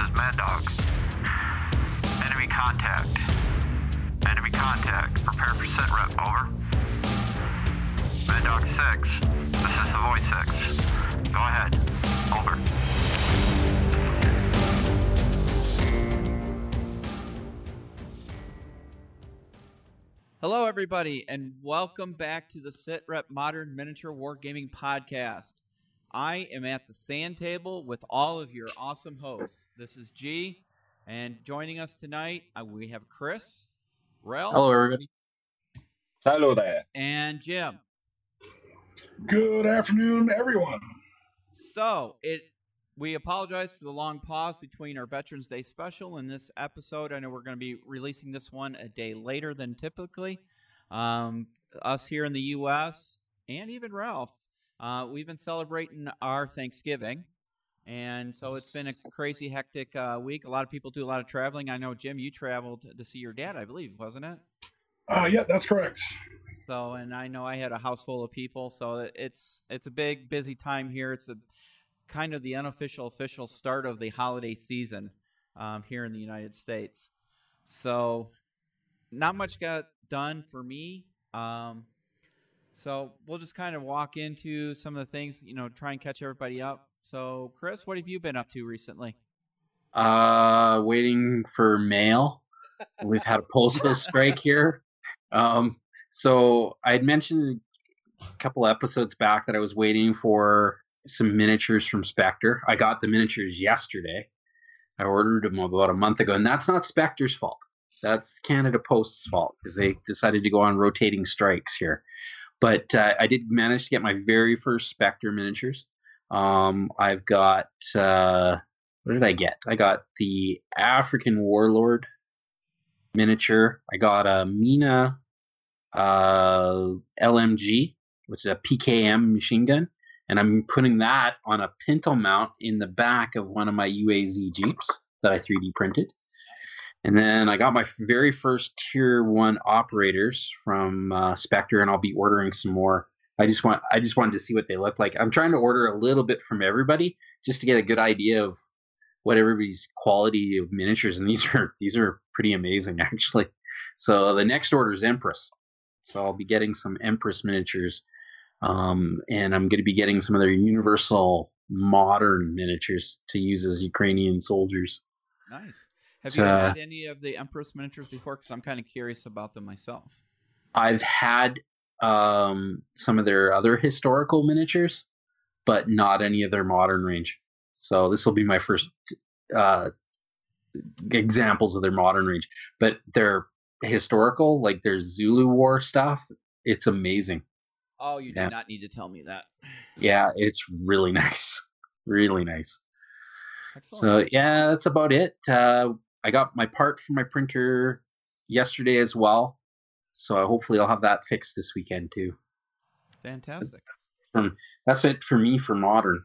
is Mad Dog. Enemy contact. Enemy contact. Prepare for sit rep. Over. Mad Dog 6. This is the Void 6. Go ahead. Over. Hello, everybody, and welcome back to the Sit Rep Modern Miniature Wargaming Podcast. I am at the sand table with all of your awesome hosts. This is G, and joining us tonight, uh, we have Chris, Rel, Hello, everybody. Hello there. and Jim. Good afternoon, everyone. So it we apologize for the long pause between our Veterans Day special and this episode. I know we're going to be releasing this one a day later than typically. Um, us here in the U.S. and even Ralph, uh, we've been celebrating our Thanksgiving, and so it's been a crazy, hectic uh, week. A lot of people do a lot of traveling. I know Jim, you traveled to see your dad, I believe, wasn't it? Uh, yeah, that's correct. So, and I know I had a house full of people, so it's it's a big busy time here. It's a kind of the unofficial official start of the holiday season um, here in the United States. So, not much got done for me. Um, so we'll just kind of walk into some of the things, you know, try and catch everybody up. So, Chris, what have you been up to recently? Uh, waiting for mail. We've had a postal strike here. Um, so I had mentioned a couple episodes back that I was waiting for some miniatures from Spectre. I got the miniatures yesterday. I ordered them about a month ago, and that's not Spectre's fault. That's Canada Post's fault because they decided to go on rotating strikes here. But uh, I did manage to get my very first Spectre miniatures. Um, I've got uh, what did I get? I got the African Warlord miniature. I got a Mina uh, LMG, which is a PKM machine gun, and I'm putting that on a pintle mount in the back of one of my UAZ Jeeps that I 3D printed. And then I got my very first tier one operators from uh, Spectre, and I'll be ordering some more. I just want I just wanted to see what they look like. I'm trying to order a little bit from everybody just to get a good idea of what everybody's quality of miniatures, and these are these are pretty amazing actually. So the next order is Empress, so I'll be getting some Empress miniatures, um, and I'm going to be getting some of their Universal modern miniatures to use as Ukrainian soldiers. Nice. Have you Uh, had any of the Empress miniatures before? Because I'm kind of curious about them myself. I've had um, some of their other historical miniatures, but not any of their modern range. So this will be my first uh, examples of their modern range. But their historical, like their Zulu War stuff, it's amazing. Oh, you Yeah. did not need to tell me that. Yeah, it's really nice, really nice. Excellent. So yeah, that's about it. Uh, I got my part for my printer yesterday as well, so hopefully I'll have that fixed this weekend too. Fantastic. That's it for me for modern.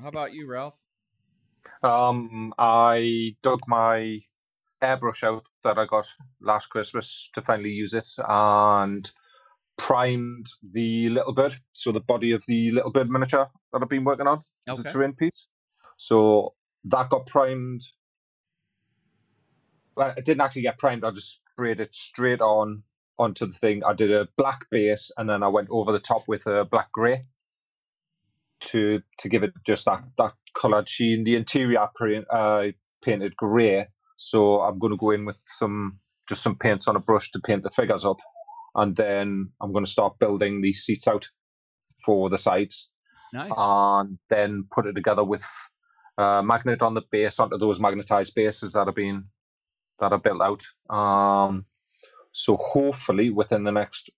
How about you, Ralph? Um, I dug my airbrush out that I got last Christmas to finally use it and primed the little bird. So the body of the little bird miniature that I've been working on as a Okay. terrain piece. So that got primed. It didn't actually get primed. I just sprayed it straight on onto the thing. I did a black base and then I went over the top with a black grey to to give it just that that coloured sheen. The interior I uh, painted grey, so I'm going to go in with some just some paints on a brush to paint the figures up, and then I'm going to start building the seats out for the sides, Nice. and then put it together with uh, magnet on the base onto those magnetized bases that have been that are built out. Um, so hopefully within the next,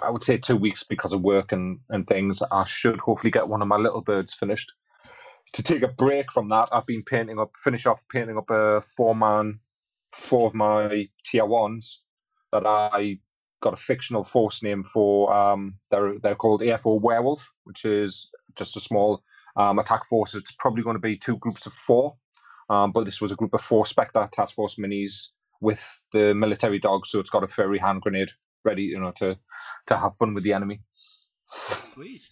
I would say two weeks because of work and, and things, I should hopefully get one of my little birds finished. To take a break from that, I've been painting up, finish off painting up a four man, four of my tier ones that I got a fictional force name for. Um, they're they're called AFO Werewolf, which is just a small um, attack force. It's probably going to be two groups of four, um, but this was a group of four Spectre task force minis with the military dog, so it's got a furry hand grenade ready, you know, to to have fun with the enemy. Sweet.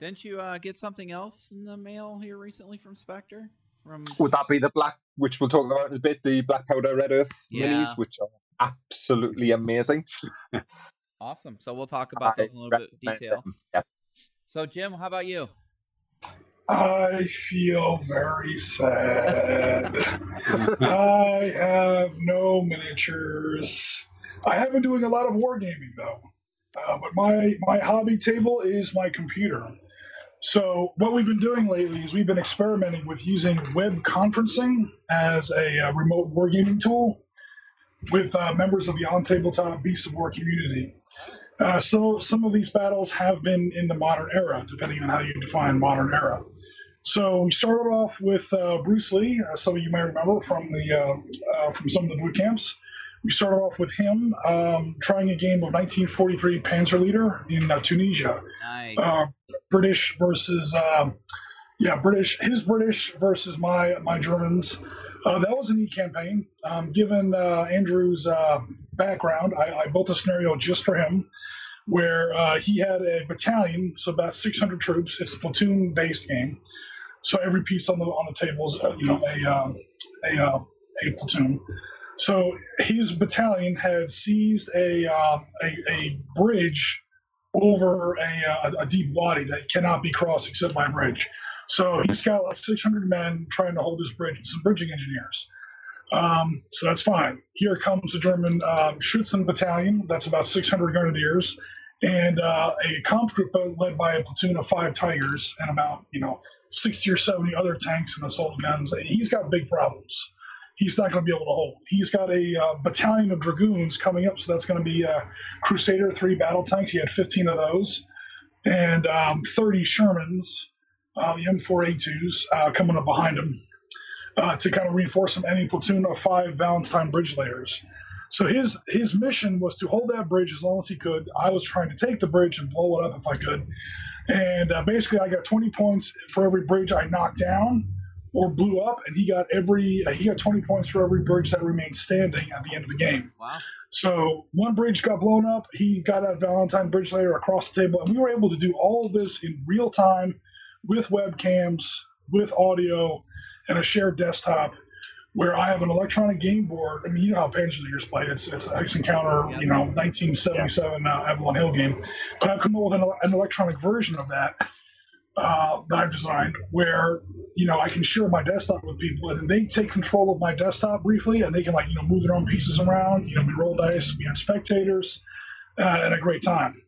Didn't you uh, get something else in the mail here recently from Spectre? from? Would that be the black, which we'll talk about in a bit, the Black Powder Red Earth Yeah. minis, which are absolutely amazing. Awesome. So we'll talk about I those in a little bit of detail. them. Yeah. So Jim, how about you? I feel very sad. I have no miniatures. I have been doing a lot of wargaming though, uh, but my my hobby table is my computer. So what we've been doing lately is we've been experimenting with using web conferencing as a uh, remote wargaming tool with uh, members of the on tabletop Beasts of War community. Uh, so some of these battles have been in the modern era, depending on how you define modern era. So we started off with uh, Bruce Lee, uh, some of you may remember from the uh, uh, from some of the boot camps. We started off with him um, trying a game of 1943 Panzer Leader in uh, Tunisia, Nice. uh, British versus um, yeah British his British versus my my Germans. Uh, that was a neat campaign. Um, given uh, Andrew's uh, background, I, I built a scenario just for him where uh, he had a battalion, so about 600 troops. It's a platoon-based game, so every piece on the on the table is uh, you know a um, a uh, a platoon. So his battalion had seized a uh, a, a bridge over a, uh, a deep wadi that cannot be crossed except by a bridge. So he's got like 600 men trying to hold this bridge, some bridging engineers. Um, so that's fine. Here comes the German um, Schützen battalion, that's about 600 grenadiers, and uh, a Kampfgruppe led by a platoon of five Tigers and about, you know, 60 or 70 other tanks and assault guns. He's got big problems. He's not going to be able to hold. He's got a uh, battalion of dragoons coming up, so that's going to be uh, Crusader three battle tanks. He had 15 of those, and um, 30 Shermans, uh, the M4A2s, uh, coming up behind him uh, to kind of reinforce him. And a platoon of five Valentine bridge layers. So his his mission was to hold that bridge as long as he could. I was trying to take the bridge and blow it up if I could. And uh, basically, I got 20 points for every bridge I knocked down or blew up, and he got every uh, he got 20 points for every bridge that remained standing at the end of the game. wow. So one bridge got blown up. He got that Valentine bridge layer across the table, and we were able to do all of this in real time with webcams, with audio, and a shared desktop. Where I have an electronic game board. I mean, you know how Panzer Leaders play. It's it's hex and counter, Yeah. you know, 1977 uh, Avalon Hill game. But I've come up with an, an electronic version of that uh, that I've designed, where you know I can share my desktop with people, and they take control of my desktop briefly, and they can like you know move their own pieces around. You know, we roll dice, we had spectators, uh, and a great time.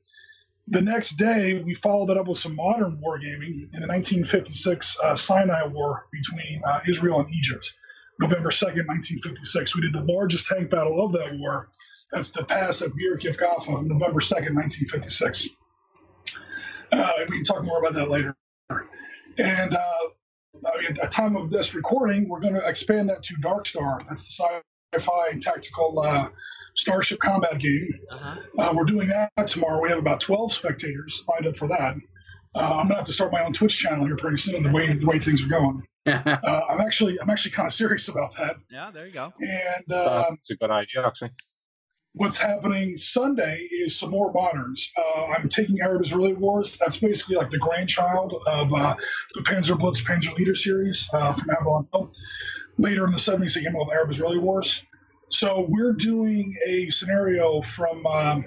The next day, we followed that up with some modern wargaming in the 1956 uh, Sinai War between uh, Israel and Egypt, November 2nd, 1956. We did the largest tank battle of that war. That's the pass of Bir Kivkafa, November 2nd, 1956. Uh, we can talk more about that later. And uh, I mean, at the time of this recording, we're going to expand that to Dark Star. That's the sci-fi tactical uh, starship combat game. Uh-huh. Uh, we're doing that tomorrow. We have about 12 spectators lined up for that. Uh, I'm gonna have to start my own Twitch channel here pretty soon. The way the way things are going, uh, I'm actually I'm actually kind of serious about that. Yeah, there you go. And That's a good idea, actually. what's happening Sunday is some more moderns. Uh, I'm taking Arab Israeli Wars. That's basically like the grandchild of uh, the Panzer Blitz Panzer Leader series uh, from Avalon Hill. Later in the 70s, they came out with Arab Israeli Wars. So we're doing a scenario from um,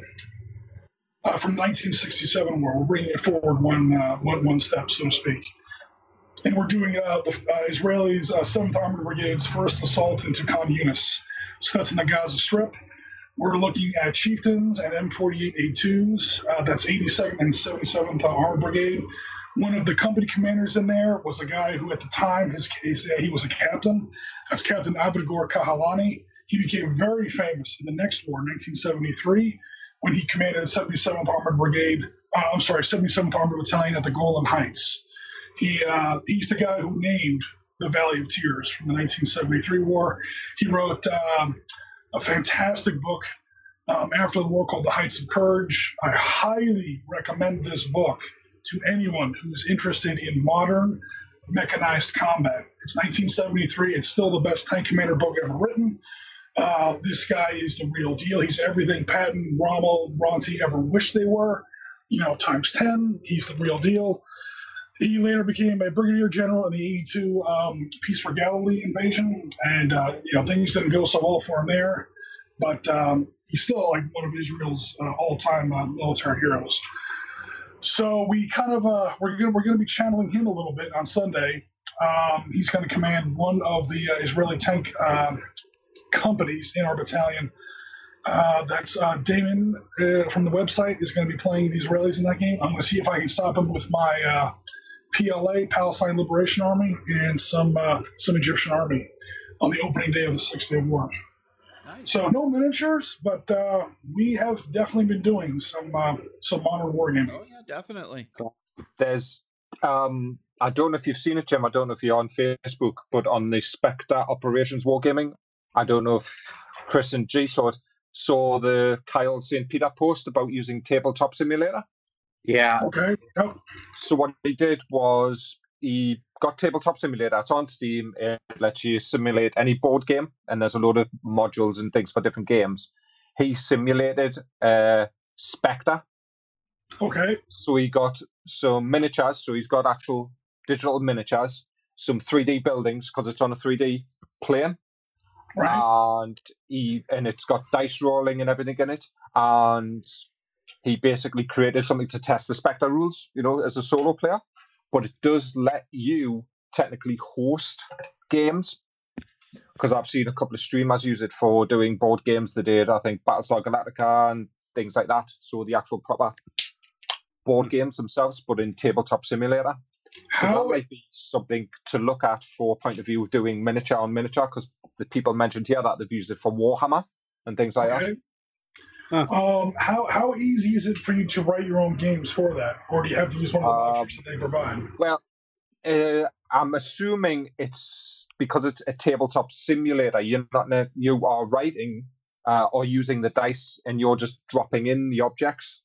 uh, from 1967 where we're bringing it forward one, uh, one, one step, so to speak. And we're doing uh, the uh, Israelis' uh, 7th Armored Brigade's first assault into Khan Yunis. So that's in the Gaza Strip. We're looking at Chieftains and M48A2s. Uh, that's 82nd and 77th Armored Brigade. One of the company commanders in there was a guy who, at the time, his, his he was a captain. That's Captain Avigdor Kahalani. He became very famous in the next war, 1973, when he commanded the 77th Armored Brigade. Uh, I'm sorry, 77th Armored Battalion at the Golan Heights. He uh, he's the guy who named the Valley of Tears from the 1973 war. He wrote um, a fantastic book um, after the war called The Heights of Courage. I highly recommend this book to anyone who's interested in modern mechanized combat. It's 1973. It's still the best tank commander book ever written. Uh, this guy is the real deal. He's everything Patton, Rommel, Bronte ever wished they were. You know, times 10. He's the real deal. he later became a brigadier general in the 82 um, Peace for Galilee invasion, and uh, you know things didn't go so well for him there. But um, he's still like one of Israel's uh, all-time uh, military heroes. So we kind of uh, we're gonna we're gonna be channeling him a little bit on Sunday. Um, he's going to command one of the uh, Israeli tank um, companies in our battalion. Uh, that's uh, Damon uh, from the website is going to be playing the Israelis in that game. I'm going to see if I can stop him with my uh, PLA Palestine Liberation Army and some uh, some Egyptian army on the opening day of the Six Day War. Nice. So no miniatures, but uh, we have definitely been doing some uh, some modern wargaming. Oh yeah, definitely. There's, um, I don't know if you've seen it, Jim. I don't know if you're on Facebook, but on the Spectre Operations Wargaming, I don't know if Chris and G saw it, saw the Kyle St. Peter post about using Tabletop Simulator. Yeah, Okay. Yep. So what he did was he got Tabletop Simulator. It's on Steam. It lets you simulate any board game, and there's a load of modules and things for different games. He simulated uh, Spectre. Okay. So he got some miniatures. So he's got actual digital miniatures, some 3D buildings because it's on a 3D plane, Right. and he and it's got dice rolling and everything in it. And he basically created something to test the Spectre rules, you know, as a solo player. But it does let you technically host games. Because I've seen a couple of streamers use it for doing board games. They did, I think, Battlestar Galactica and things like that. So the actual proper board hmm. games themselves, but in tabletop simulator. So that might be something to look at for point of view of doing miniature on miniature, because the people mentioned here that they've used it for Warhammer and things like that. okay. Huh. Um, how how easy is it for you to write your own games for that, or do you have to use one of the Um, metrics that they provide? Well, uh, I'm assuming it's because it's a tabletop simulator. You're not you are writing uh, or using the dice, and you're just dropping in the objects.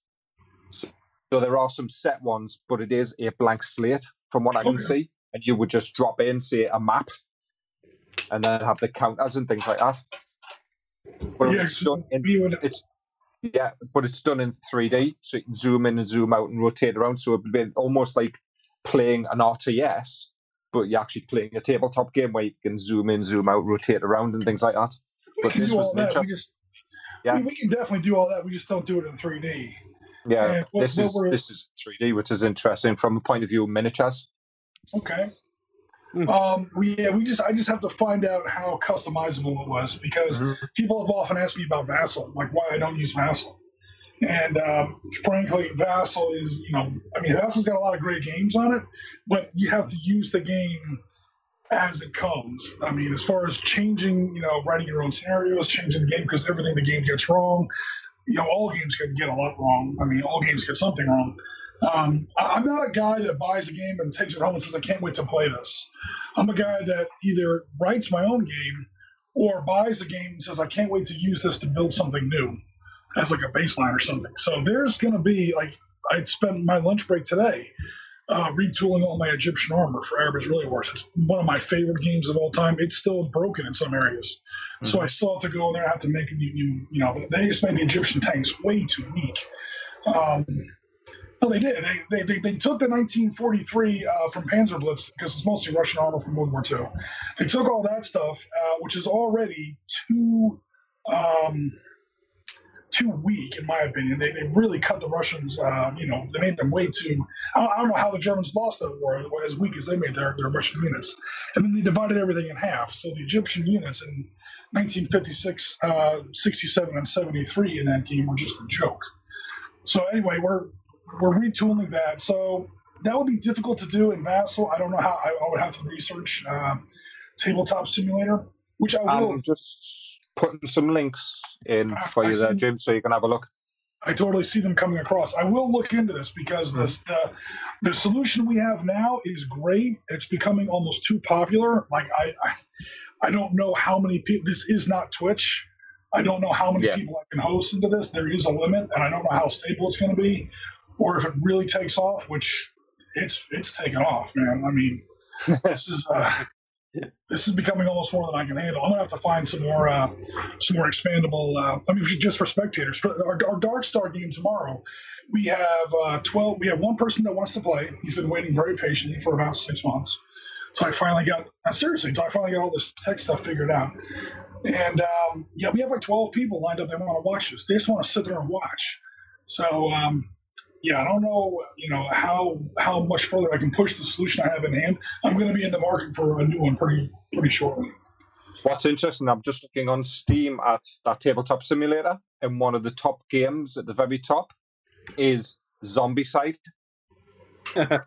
So, so there are some set ones, but it is a blank slate from what I can Okay. see, and you would just drop in, say, a map, and then have the counters and things like that. But yeah, it's done in it's yeah, but it's done in 3D, so you can zoom in and zoom out and rotate around. So it'd be almost like playing an RTS, but you're actually playing a tabletop game where you can zoom in, zoom out, rotate around, and things like that. we But this was that. We just Yeah. we, we can definitely do all that. We just don't do it in 3D. Yeah, And what- this is this is 3D, which is interesting from a point of view of miniatures. Okay. Hmm. Um, we yeah, we just I just have to find out how customizable it was because people have often asked me about Vassal, like why I don't use Vassal. And um, frankly, Vassal is you know I mean Vassal's got a lot of great games on it, but you have to use the game as it comes. I mean, as far as changing, you know, writing your own scenarios, changing the game because everything the game gets wrong. You know, all games can get a lot wrong. I mean, all games get something wrong. Um, I'm not a guy that buys a game and takes it home and says, I can't wait to play this. I'm a guy that either writes my own game or buys a game and says, I can't wait to use this to build something new as like a baseline or something. So there's going to be like, I spent my lunch break today uh, retooling all my Egyptian armor for Arab Israeli Wars. It's one of my favorite games of all time. It's still broken in some areas. So I still have to go in there and have to make a new, new you know, they just made the Egyptian tanks way too weak. Um, no, they did. They, they, they, they took the 1943 uh, from Panzerblitz because it's mostly Russian armor from World War II. They took all that stuff, uh, which is already too um, too weak, in my opinion. They, they really cut the Russians. Uh, you know, they made them way too. I don't, I don't know how the Germans lost that war as weak as they made their, their Russian units, and then they divided everything in half. So the Egyptian units in 1956, uh, 67, and 73 in that game were just a joke. So anyway, we're we're retooling that. So that would be difficult to do in Vassal. I don't know how. I, I would have to research uh, tabletop simulator, which I will. I'm just putting some links in for I you there, see. Jim, so you can have a look. I totally see them coming across. I will look into this because this the the solution we have now is great. It's becoming almost too popular. Like I I, I don't know how many people. This is not Twitch. I don't know how many Yeah. people I can host into this. There is a limit, and I don't know how stable it's going to be, or if it really takes off. Which it's it's taken off, man. I mean, this is uh, this is becoming almost more than I can handle. I'm gonna have to find some more, uh, some more expandable. Uh, I mean, just for spectators. For our, our Dark Star game tomorrow, we have uh, 12. We have one person that wants to play. He's been waiting very patiently for about six months. So I finally got uh, seriously. So I finally got all this tech stuff figured out. And um, yeah, we have like 12 people lined up that want to watch this. They just want to sit there and watch. So um, yeah, I don't know, you know, how how much further I can push the solution I have in hand. I'm going to be in the market for a new one pretty pretty shortly. What's interesting, I'm just looking on Steam at that tabletop simulator, and one of the top games at the very top is Zombicide.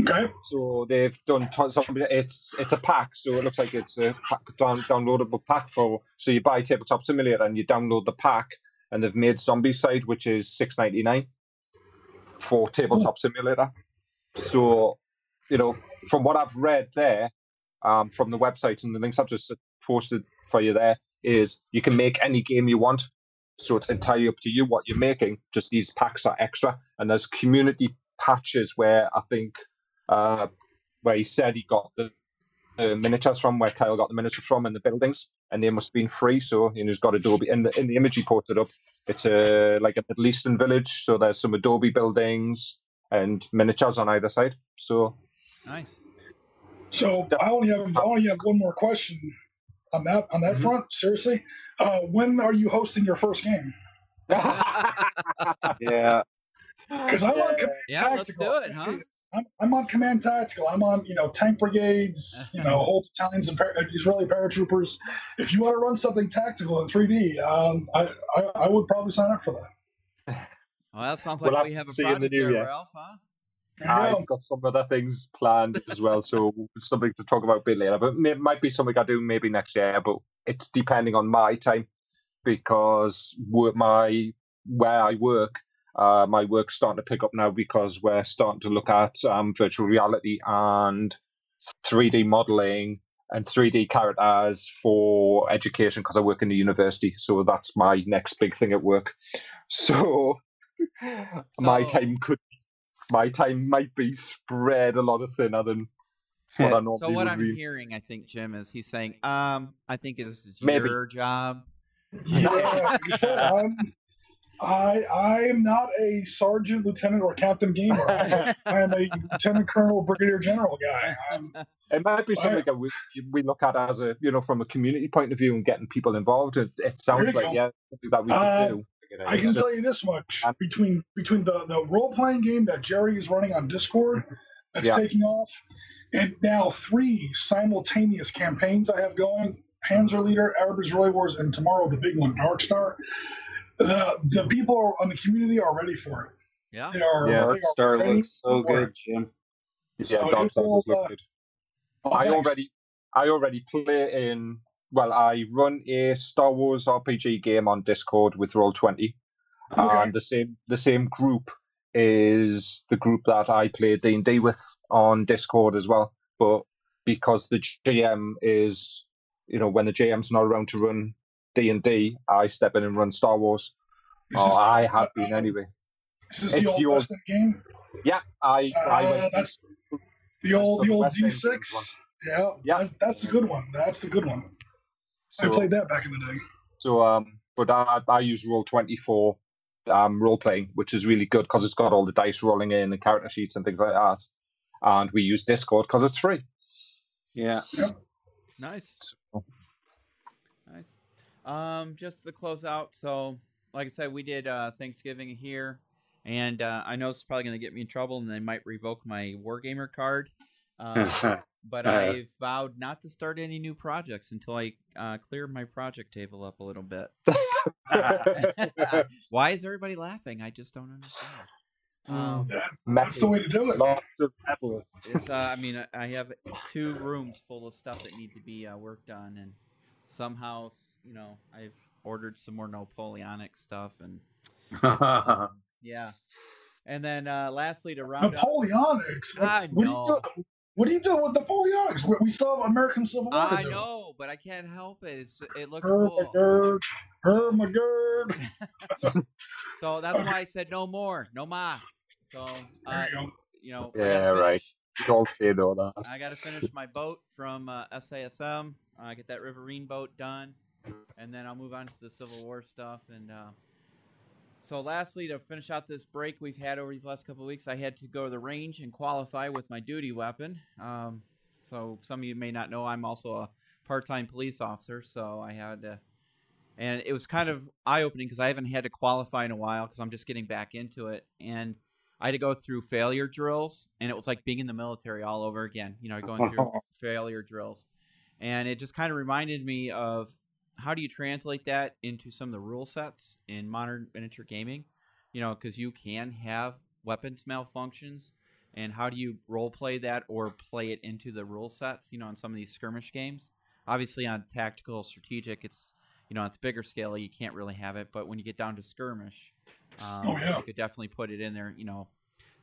Okay. So they've done ton- zombie. It's it's a pack, so it looks like it's a pack, down, downloadable pack for. So you buy tabletop simulator and you download the pack, and they've made Zombicide, which is six ninety nine for tabletop simulator. So, you know, from what I've read there, um, from the websites and the links I've just posted for you there, is you can make any game you want. So it's entirely up to you what you're making. Just these packs are extra, and there's community patches where I think uh, where he said he got the, the miniatures from, where Kyle got the miniatures from, and the buildings, and they must have been free. So you know, he's got Adobe in the in the image he posted up. It's a like a Middle Eastern village, so there's some Adobe buildings and miniatures on either side. So Nice. So I only have I only have one more question on that on that Mhm. front. Seriously, uh, when are you hosting your first game? Yeah. Because I want on Command Yeah, let's do it, huh? I'm, I'm on Command Tactical. I'm on you know tank brigades, you know whole battalions of par- Israeli paratroopers. If you want to run something tactical in 3D, um, I, I I would probably sign up for that. Well, that sounds We'll like have we to have a see in the new there, year. Ralph, huh? There you go. I've got some other things planned as well, so something to talk about a bit later. But it might be something I do maybe next year, but it's depending on my time because my where I work, uh, my work's starting to pick up now because we're starting to look at um, virtual reality and 3D modeling and 3D characters for education because I work in the university. So that's my next big thing at work. So, my time could my time might be spread a lot of thinner than what I normally So what I'm be. hearing, I think, Jim, is he's saying, um, I think this is Maybe. your job. Yeah, like I I am not a sergeant, lieutenant, or captain gamer. I am a lieutenant colonel, brigadier general guy. I'm, It might be something that we, we look at as a you know from a community point of view and getting people involved. It, it sounds like go. yeah something that we could Uh, do. I can tell you this much: between between the the role playing game that Jerry is running on Discord, that's Yeah. taking off, and now three simultaneous campaigns I have going: Panzer Leader, Arab Israeli Wars, and tomorrow the big one, Dark Star. The the people on the community are ready for it. Yeah. They are. Yeah, they Dark Star looks so for it. good, Jim. yeah, so Dark it Souls uh, good. Oh, I thanks. already I already play in well, I run a Star Wars RPG game on Discord with Roll Twenty. Okay. And the same the same group is the group that I play D and D with on Discord as well. But because the GM is you know, when the GM's not around to run D and D, I step in and run Star Wars. This Oh, is- I have been anyway. Is this it's the old the old- West End game? Yeah, I I Uh, went that's the old the old D six. Yeah, Yeah. That's, that's the good one. That's the good one. So, I played that back in the day. So, um, but I, I use Roll Twenty Four um, role playing, which is really good because it's got all the dice rolling in and character sheets and things like that. And we use Discord because it's free. Yeah. Nice. Nice. Um, just to close out, so like I said, we did uh, Thanksgiving here, and uh, I know it's probably going to get me in trouble, and they might revoke my Wargamer card. Um, but Uh. I vowed not to start any new projects until I uh, clear my project table up a little bit. Why is everybody laughing? I just don't understand. Um, That's the way to do it. Lots of metal. it's, uh, I mean, I- I have two rooms full of stuff that need to be uh, worked on, and somehow, you know, I've ordered some more Napoleonic stuff, and um, yeah. And then uh, lastly, to round out, Napoleonics. What, I what do know. you do? What do you do with Napoleonics? We, we still have American Civil War. I do. know, but I can't help it. It's it looks Her cool. McGurd. Her McGurd. So that's why I said no more, no mas. So uh, you you know, Yeah, right. finish- We all say though that. I got to finish my boat from uh, SASM. Uh, get that Riverine boat done, and then I'll move on to the Civil War stuff. And uh, so, lastly, to finish out this break we've had over these last couple of weeks, I had to go to the range and qualify with my duty weapon. Um, so, some of you may not know, I'm also a part-time police officer, so I had to. And it was kind of eye-opening because I haven't had to qualify in a while because I'm just getting back into it, and I had to go through failure drills, and it was like being in the military all over again. You know, going through failure drills, and it just kind of reminded me of how do you translate that into some of the rule sets in modern miniature gaming. You know, because you can have weapons malfunctions, and how do you role play that or play it into the rule sets? You know, in some of these skirmish games. Obviously, on tactical strategic, it's you know at the bigger scale you can't really have it, but when you get down to skirmish um, Oh, yeah. You could definitely put it in there, you know,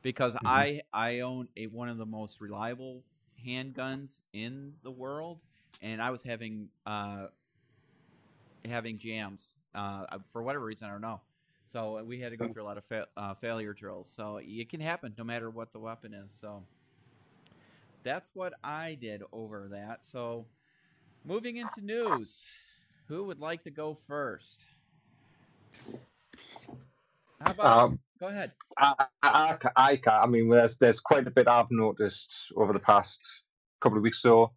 because Mhm. I I own a one of the most reliable handguns in the world, and I was having uh having jams uh for whatever reason I don't know. So we had to go through a lot of fa- uh, failure drills. So it can happen no matter what the weapon is. So that's what I did over that. So moving into news, who would like to go first? How about Um, go ahead? I, I, I, I. I mean, there's there's quite a bit I've noticed over the past couple of weeks. So,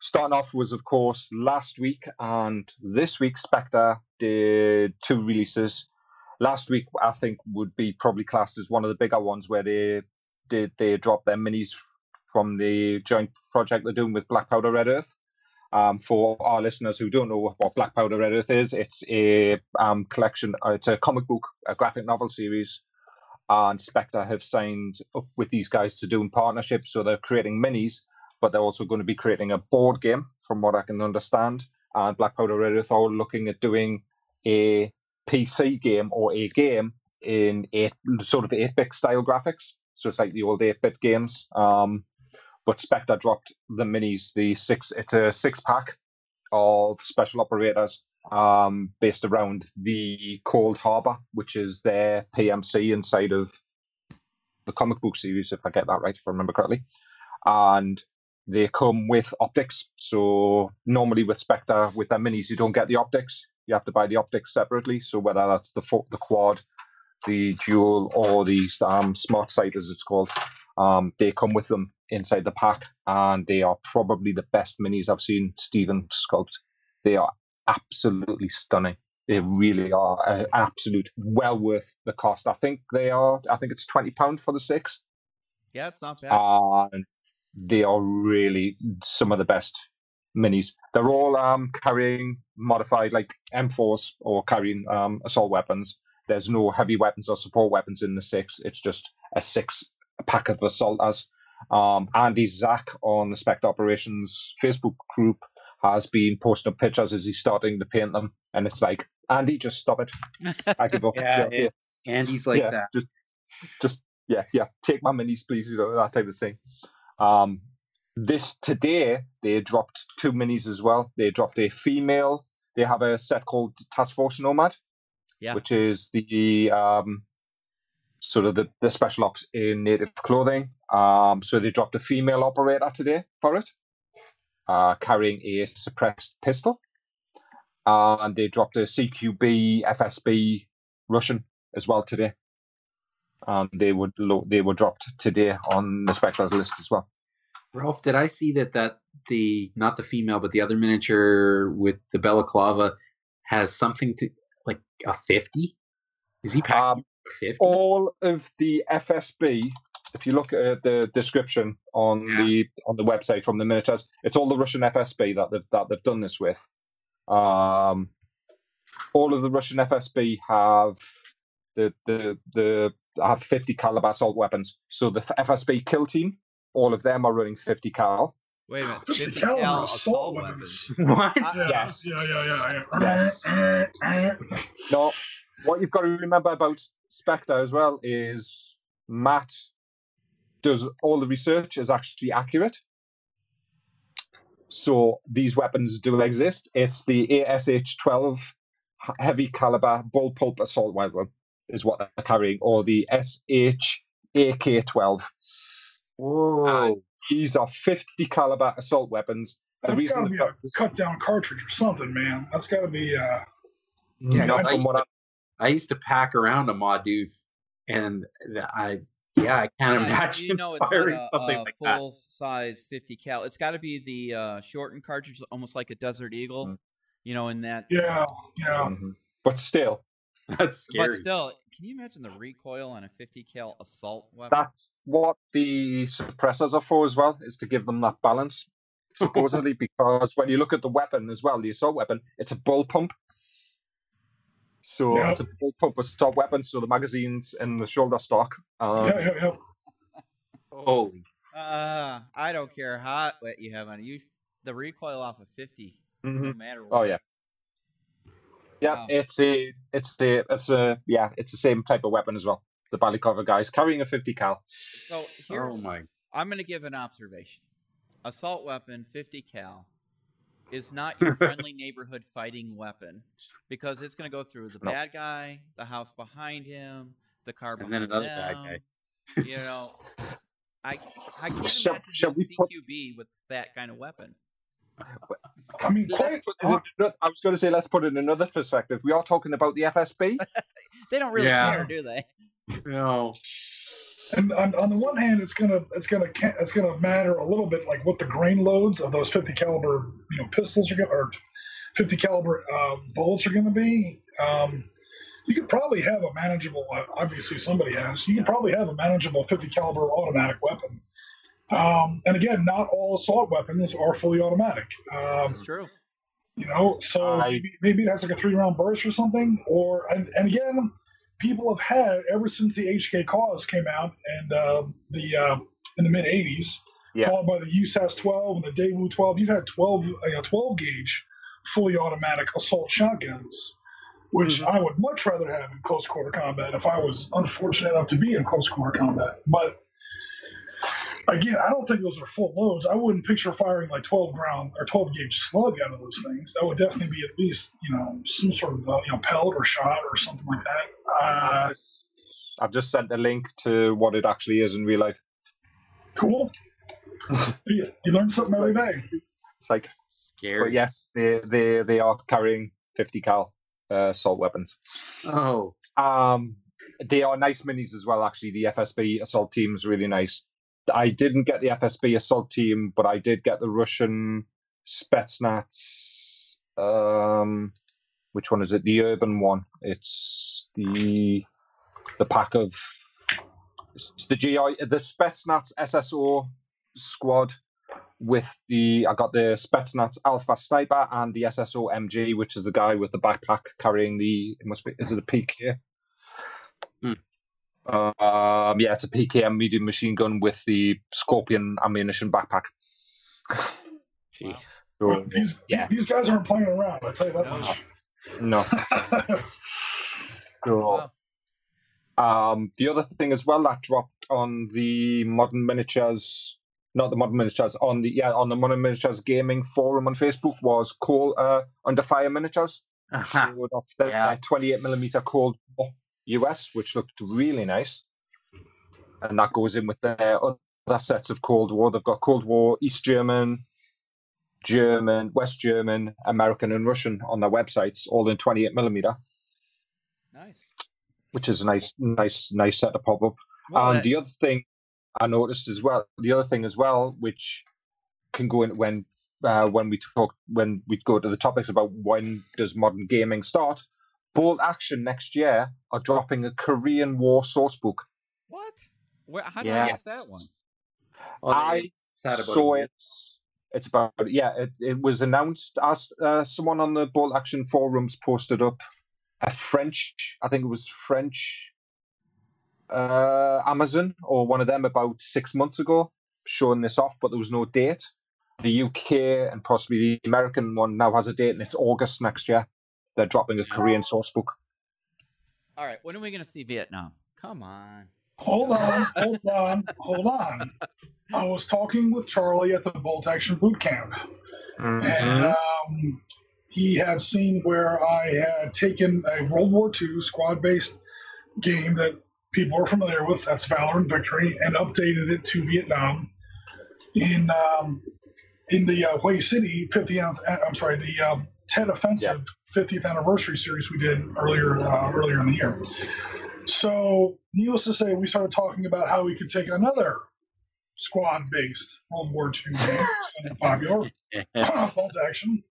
starting off was of course last week and this week. Spectre did two releases. Last week, I think, would be probably classed as one of the bigger ones where they did they dropped their minis from the joint project they're doing with Black Powder Red Earth. Um, for our listeners who don't know what Black Powder Red Earth is, it's a um, collection. Uh, it's a comic book, a graphic novel series and Spectre have signed up with these guys to do in partnership. So they're creating minis, but they're also going to be creating a board game, from what I can understand. And Black Powder Red Earth are looking at doing a PC game or a game in eight sort of eight bit style graphics. So it's like the old eight bit games. Um, but Spectre dropped the minis, the six. It's a six pack of special operators um, based around the Cold Harbor, which is their PMC inside of the comic book series, if I get that right, if I remember correctly. And they come with optics. So normally with Spectre, with their minis, you don't get the optics. You have to buy the optics separately. So whether that's the the quad, the dual, or the um, smart sight, as it's called, um, they come with them inside the pack, and they are probably the best minis I've seen Stephen sculpt. They are absolutely stunning. They really are an absolute well worth the cost. I think they are. I think it's twenty pound for the six, Yeah, it's not bad. and they are really some of the best minis. They're all um, carrying modified like M4s or carrying um, assault weapons. There's no heavy weapons or support weapons in the six. It's just a six pack of assaulters. Um, Andy Zach on the Spec Operations Facebook group has been posting up pictures as he's starting to paint them, and it's like Andy, just stop it. I give up. Yeah, yeah, Andy's like yeah, that. Just, just yeah, yeah. Take my minis, please. You know that type of thing. Um, this today they dropped two minis as well. They dropped a female. They have a set called Task Force Nomad, Yeah. which is the um, sort of the, the special ops in native clothing. Um, so they dropped a female operator today for it, uh, carrying a suppressed pistol. Uh, and they dropped a CQB FSB Russian as well today. Um, they would lo- they were dropped today on the Spectres list as well. Ralph, did I see that that the not the female but the other miniature with the balaclava has something to like a fifty? Is he packing Um, all of the FSB, if you look at the description on Yeah. the on the website from the miniatures, it's all the Russian FSB that they've that they've done this with. Um, all of the Russian FSB have the the the have 50 caliber assault weapons. So the FSB kill team, all of them are running 50 cal. Wait a minute. 50 50 caliber cal assault assault weapons. weapons. what? Uh, yeah, Yes. yeah, yeah, yeah. Yes. yeah. No, what you've got to remember about Spectre as well is Matt does all the research is actually accurate. So these weapons do exist. It's the ASH 12 heavy caliber bullpup assault rifle is what they're carrying, or the SHAK-12. Whoa! These are 50 caliber assault weapons. The That's reason got to the be a cut down cartridge or something, man. That's got to be. Uh, Yeah, not I used, to, I used to pack around a Modus, and I yeah, I can't Yeah, imagine you know, it's not firing a, something a like that. full size 50 cal. It's got to be the uh, shortened cartridge, almost like a Desert Eagle. Mm. You know, in that. yeah, yeah. Mhm. But still, That's scary. But still, can you imagine the recoil on a 50 cal assault weapon? that's what the suppressors are for as well, is to give them that balance. Supposedly, because when you look at the weapon as well, the assault weapon, it's a bullpup. So Yeah. it's a bullpup assault weapon, so the magazines and the shoulder stock. Um, yeah, yeah, yeah. Holy, Uh, I don't care how what you have on. You, the recoil off of 50, no mhm. matter what. Oh yeah. Yeah, Wow. it's a, it's a, it's a, yeah, it's the same type of weapon as well. The balaclava guys carrying a 50 cal. So oh my! I'm going to give an observation. Assault weapon 50 cal is not your friendly neighborhood fighting weapon because it's going to go through the No. bad guy, the house behind him, the car And behind then another bad guy. You know, I I can't Shall- imagine shall doing we put- CQB with that kind of weapon. I mean, quite, in ano- I was going to say, let's put it in another perspective. We are talking about the FSB. They don't really Yeah. care, do they? No, and on, on the one hand, it's gonna it's gonna it's gonna matter a little bit, like what the grain loads of those 50 caliber you know pistols are gonna or 50 caliber uh, bullets are going to be. Um, you could probably have a manageable. Uh, obviously, somebody has. You could probably have a manageable 50 caliber automatic weapon. Um, and again, not all assault weapons are fully automatic. Um, It's true. you know so I- maybe, maybe it has like a three round burst or something or and, and again people have had ever since the HK CAWS came out and uh, the uh, in the mid 80s Yeah. followed by the usas 12 and the daewoo 12 you've had 12 you know, 12 gauge fully automatic assault shotguns which Mhm. i would much rather have in close quarter combat if i was unfortunate enough to be in close quarter combat but Again, I don't think those are full loads. I wouldn't picture firing like 12 ground or 12 gauge slug out of those things. That would definitely be at least you know some sort of uh, you know pellet or shot or something like that. Uh, I've just sent a link to what it actually is in real life. cool. you, you learn something every day. It's like, scary. but yes, they they they are carrying 50 cal uh, assault weapons. Oh, Um, they are nice minis as well. Actually, the FSB assault team is really nice. I didn't get the FSB assault team, but I did get the Russian Spetsnaz. Um, which one is it? The urban one. It's the the pack of it's the GI the Spetsnaz SSO squad with the I got the Spetsnaz Alpha Sniper and the SSO MG, which is the guy with the backpack carrying the it must be is it a PK? Hmm. Um, yeah, it's a PKM medium machine gun with the Scorpion ammunition backpack. jeez. So, These yeah. these guys aren't playing around. I tell you that No. much. no. So, Wow. Um, the other thing as well that dropped on the modern miniatures, not the modern miniatures, on the yeah on the modern miniatures gaming forum on Facebook was Cold uh, Under Fire miniatures. Showed off the Yeah. 28 millimeter Cold War US, which looked really nice, and that goes in with their other sets of Cold War. They've got Cold War East German, German, West German, American, and Russian on their websites, all in 28 millimeter, Nice. which is a nice, nice, nice set to pop up. Well, and that- the other thing I noticed as well, the other thing as well, which can go in when uh, when we talk when we go to the topics about when does modern gaming start. Bolt Action next year are dropping a Korean War source book. what? Where, how did I Yeah. miss that one? Oh, I they about saw a it. It's about yeah. It, it was announced as uh, someone on the Bolt Action forums posted up a French. I think it was French. Uh, Amazon or one of them about six months ago showing this off, but there was no date. The UK and possibly the American one now has a date, and it's August next year. They're dropping a Korean source book. All right. When are we going to see Vietnam? Come on. Hold on, hold on, hold on. I was talking with Charlie at the Bolt Action Boot Camp, and um, he had seen where I had taken a World War II squad-based game that people are familiar with. That's Valor and Victory, and updated it to Vietnam. in um, in the uh, Hue City 50th. I'm sorry, the um, Tet Offensive 50th anniversary series we did earlier uh, earlier in the year. So, needless to say, we started talking about how we could take another squad-based World War II game. It's kind of popular, bolt action,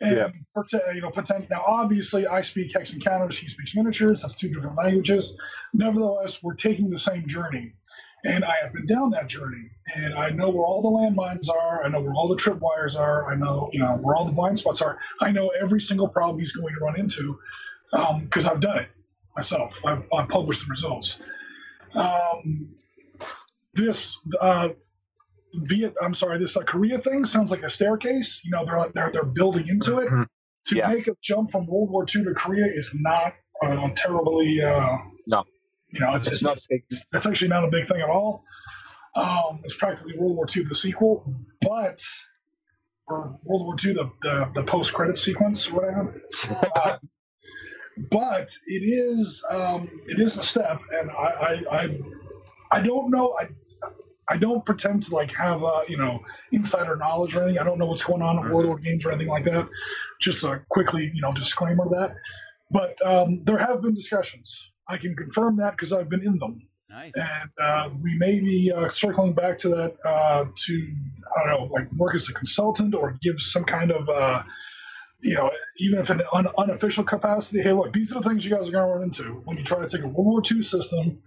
and Yeah. prote- you know, potent- Now, obviously, I speak hex and counters. He speaks miniatures. That's two different languages. Nevertheless, we're taking the same journey, and I have been down that journey, and I know where all the landmines are. I know where all the tripwires are. I know, you know, where all the blind spots are. I know every single problem he's going to run into because I've done it myself. I've, I've published the results. Um, this uh, Viet, I'm sorry, this uh, Korea thing sounds like a staircase. You know, they're they're they're building into it. Mhm. To Yeah. make a jump from World War II to Korea is not uh, terribly. Uh, No. You know, it's, It's it's not that's actually not a big thing at all. Um, it's practically World War II the sequel, but or World War II the the, the post credit sequence, or whatever. Uh, but it is um, it is a step, and I I, I, I don't know I. I don't pretend to like have uh, you know insider knowledge or anything. I don't know what's going on Warlord Games or anything like that. Just a quickly you know disclaimer of that. But um, there have been discussions. I can confirm that because I've been in them Nice. and uh, we may be uh, circling back to that uh, to I don't know, like work as a consultant or give some kind of uh, you know, even if in an un- unofficial capacity. Hey, look, these are the things you guys are going to run into when you try to take a World War II system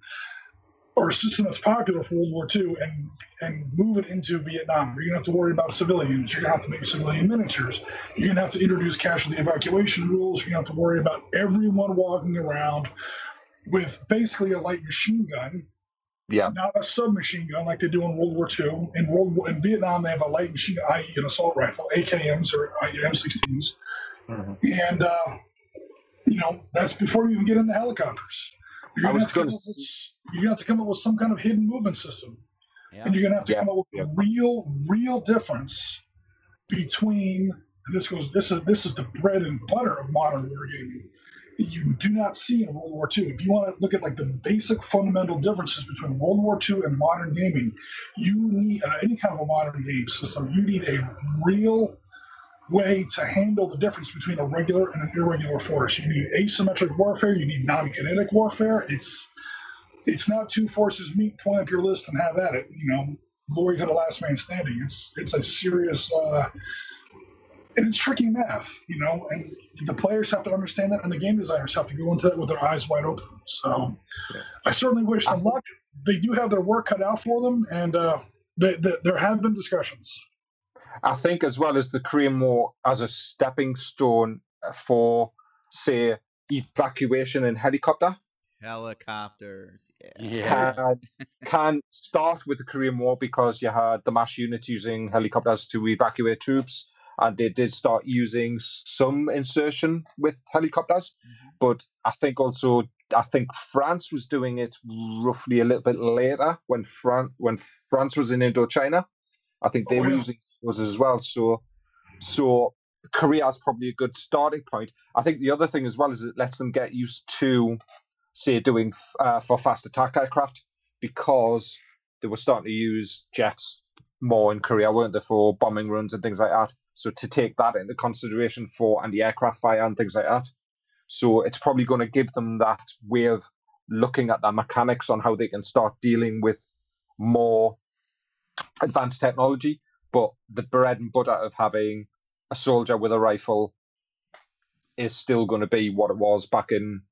or a system that's popular for World War II and and move it into Vietnam. You're gonna have to worry about civilians. You're gonna have to make civilian miniatures. You're gonna have to introduce casualty evacuation rules. You're gonna have to worry about everyone walking around with basically a light machine gun Yeah. not a submachine gun like they do in World War II. In World War, in Vietnam, they have a light machine, i.e., an assault rifle, AKMs or i.e., M16s, Mhm. and uh, you know that's before you even get into helicopters. You're gonna, have to come gonna up with, you're gonna have to come up with some kind of hidden movement system, Yeah. and you're gonna have to Yeah, come up with a real, real difference between. And this goes. This is this is the bread and butter of modern wargaming. You do not see in World War II. If you want to look at like the basic fundamental differences between World War II and modern gaming, you need uh, any kind of a modern game system. You need a real way to handle the difference between a regular and an irregular force. You need asymmetric warfare. You need non-kinetic warfare. It's it's not two forces meet, point up your list, and have at it. You know, glory to the last man standing. It's it's a serious. Uh, and it's tricky math, you know, and the players have to understand that, and the game designers have to go into that with their eyes wide open. So, Yeah. I certainly wish them luck. They do have their work cut out for them, and uh, they, they, there have been discussions. I think as well as the Korean War as a stepping stone for, say, evacuation in helicopter, Helicopters. Yeah. Yeah. can, can start with the Korean War because you had the mass units using helicopters to evacuate troops, and they did start using some insertion with helicopters. Mhm. But I think also I think France was doing it roughly a little bit later when Fran- when France was in Indochina. I think they Oh, were yeah. using those as well. So so Korea is probably a good starting point. I think the other thing as well is it lets them get used to say doing uh, for fast attack aircraft because they were starting to use jets more in Korea, weren't they, for bombing runs and things like that. So to take that into consideration for anti-aircraft fire and things like that. So it's probably going to give them that way of looking at their mechanics on how they can start dealing with more advanced technology. But the bread and butter of having a soldier with a rifle is still going to be what it was back in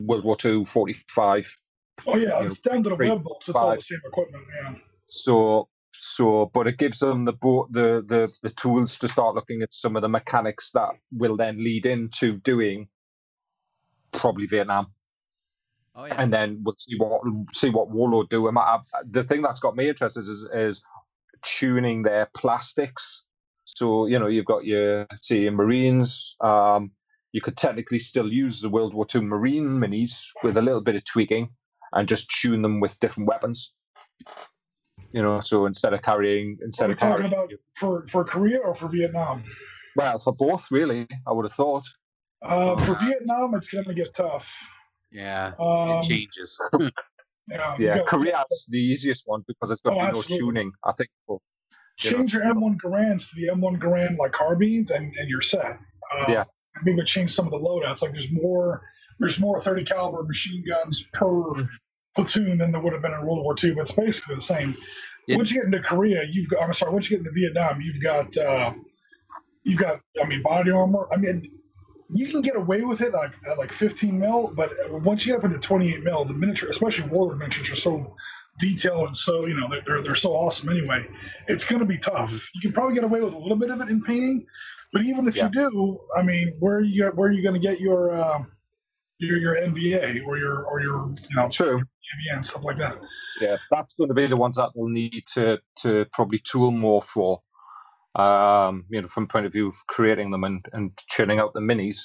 World War II, 45. Oh yeah, You to the three. It's all the same equipment. Yeah. So, so, but it gives them the bo- the the the tools to start looking at some of the mechanics that will then lead into doing probably Vietnam, Oh yeah. and then we'll see what see what Warlord do. And I, the thing that's got me interested is is tuning their plastics. So you know you've got your say your Marines. Um, you could technically still use the World War II Marine minis with a little bit of tweaking and just tune them with different weapons. You know, so instead of carrying instead are we of talking carrying about for for Korea or for Vietnam? well for both really, I would have thought. Uh, for Vietnam, it's going to get tough. Yeah. Um, it changes. yeah, Yeah, Korea's the easiest one because it's got Oh, no tuning. I think for you know. change your M1 Garands to the M1 Garand like carbines, and, and you're set. Uh, Yeah. Maybe change some of the loadouts. Like there's more there's more 30 caliber machine guns per Mm-hmm. Platoon than there would have been in World War II, but it's basically the same. Yeah. Once you get into Korea, you've got. I'm sorry. Once you get into Vietnam, you've got. Uh, you've got. I mean, body armor. I mean, you can get away with it like at like 15 mil, but once you get up into 28 mil, the miniature, especially warlord miniatures, are so detailed and so you know they're they're, they're so awesome anyway. It's going to be tough. You can probably get away with a little bit of it in painting, but even if Yeah. you do, I mean, where are you where are you going to get your uh, your your NVA or your or your you know True. AVN and stuff like that? Yeah, that's going to be the ones that we'll need to to probably tool more for. Um, you know, from point of view of creating them and, and churning out the minis.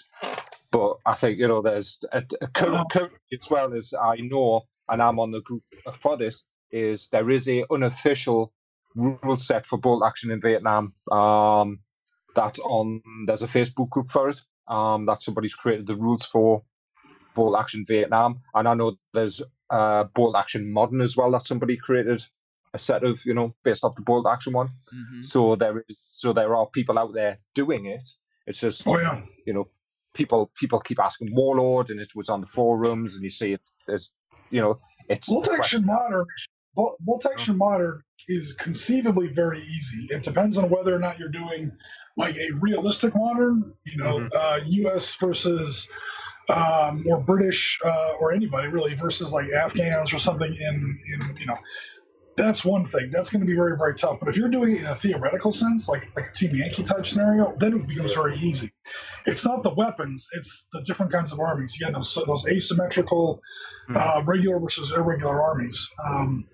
But I think you know, there's a, a cur- currently as well as I know, and I'm on the group for this. Is there is a unofficial rule set for bolt action in Vietnam? Um, that's on. There's a Facebook group for it. Um, that somebody's created the rules for bolt action Vietnam, and I know there's uh, bolt action modern as well that somebody created a set of you know based off the bolt action one. hmm So there is so there are people out there doing it. It's just Oh yeah. you know people people keep asking Warlord, and it was on the forums, and you see it. There's you know it's Bolt action modern, bolt, bolt action modern is conceivably very easy. It depends on whether or not you're doing like a realistic modern, you know, Mhm. uh, U.S. versus um, or British uh, or anybody really versus like Afghans or something in in you know. That's one thing. That's going to be very, very tough. But if you're doing it in a theoretical sense, like like a Team Yankee type scenario, then it becomes very easy. It's not the weapons; it's the different kinds of armies. You get those those asymmetrical uh, regular versus irregular armies. Um,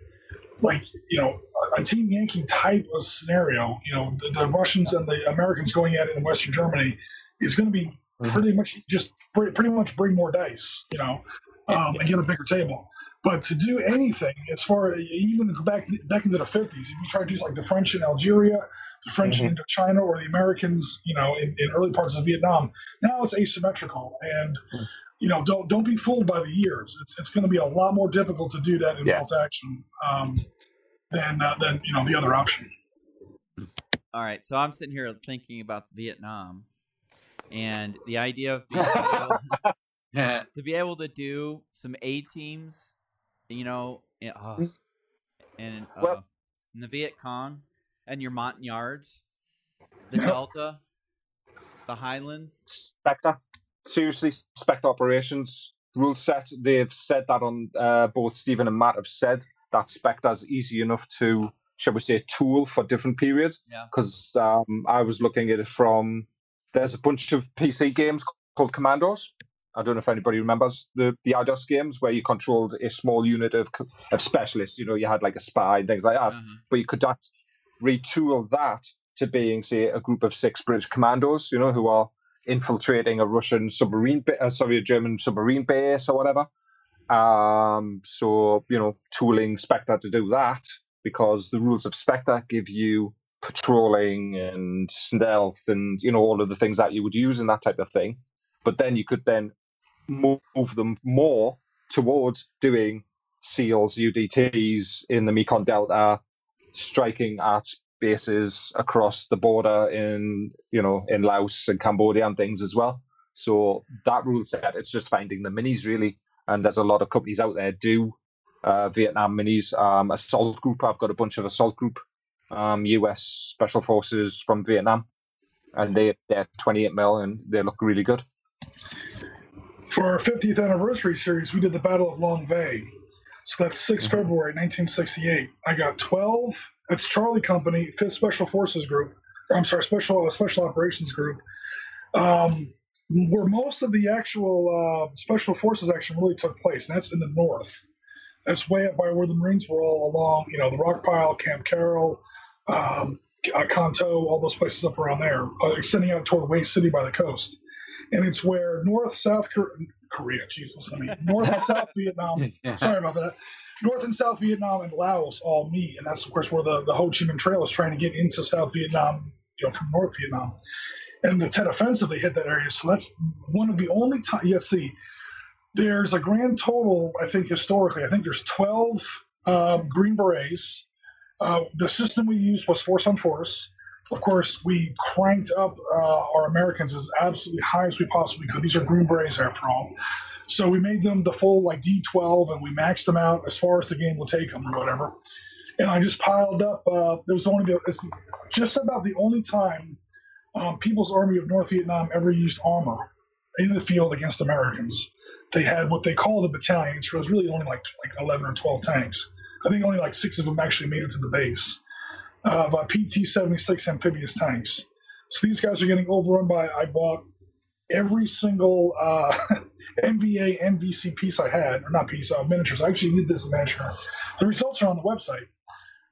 like you know, a, a Team Yankee type of scenario. You know, the, the Russians and the Americans going at it in Western Germany is going to be Mhm. pretty much just pre- pretty much bring more dice. You know, um, and get a bigger table. But to do anything, as far as even back back into the fifties, if you try to do like the French in Algeria, the French Mhm. in China, or the Americans, you know, in, in early parts of Vietnam, now it's asymmetrical, and Mm. you know, don't don't be fooled by the years. It's it's going to be a lot more difficult to do that in Yeah. bolt action um, than uh, than you know the other option. All right, so I'm sitting here thinking about Vietnam, and the idea of being able, Yeah. to be able to do some A teams, you know, and, uh, and uh, Well- in the Viet Cong, and your Montagnards, the Yep. Delta, the Highlands. Spectre. Seriously, Spectre operations rule set. They've said that on uh, both Stephen and Matt have said that Spectre's easy enough to, shall we say, tool for different periods. Yeah. Because um, I was looking at it from there's a bunch of PC games called Commandos. I don't know if anybody remembers the the Eidos games where you controlled a small unit of of specialists. You know, you had like a spy and things like that Uh-huh. but you could retool that to being, say, a group of six British commandos, you know, who are infiltrating a Russian submarine, uh, sorry, a German submarine base or whatever. Um, so you know, tooling Spectre to do that because the rules of Spectre give you patrolling and stealth and you know all of the things that you would use in that type of thing. But then you could then move them more towards doing SEALs, UDTs in the Mekong Delta, striking at bases across the border in you know in Laos and Cambodia and things as well. So that rule set, it's just finding the minis really, and there's a lot of companies out there do uh, Vietnam minis. Um, assault group, I've got a bunch of assault group, um, U.S. Special Forces from Vietnam, and they they're 28 mil and they look really good. For our 50th anniversary series, we did the Battle of Lang Vei. So that's 6 Mhm. February 1968. I got 12. That's Charlie Company, 5th Special Forces Group. I'm sorry, Special Special Operations Group. Um, where most of the actual uh, Special Forces action really took place, and that's in the north. That's way up by where the Marines were all along, you know, the Rock Pile, Camp Carroll, um, Kanto, all those places up around there, uh, extending out toward Hue City by the coast. And it's where North, South Korea, Korea Jesus, I mean, North and South Vietnam sorry about that. North and South Vietnam and Laos all meet, and that's of course where the, the Ho Chi Minh Trail is trying to get into South Vietnam, you know, from North Vietnam. And the Tet Offensive, they hit that area. So that's one of the only times. Let's see. There's a grand total, I think, historically. I think there's 12 um, Green Berets, Uh, the system we used was force on force. Of course, we cranked up uh, our Americans as absolutely high as we possibly could. These are Green Berets, after all. So we made them the full like D12, and we maxed them out as far as the game will take them, or whatever. And I just piled up. Uh, there was only it's just about the only time um, People's Army of North Vietnam ever used armor in the field against Americans. They had what they called a battalion, it was really only like like 11 or 12 tanks. I think only like six of them actually made it to the base uh, by PT 76 amphibious tanks. So these guys are getting overrun by. I bought every single uh, NBA NVC piece I had, or not piece, uh, miniatures. I actually did this miniature. The results are on the website,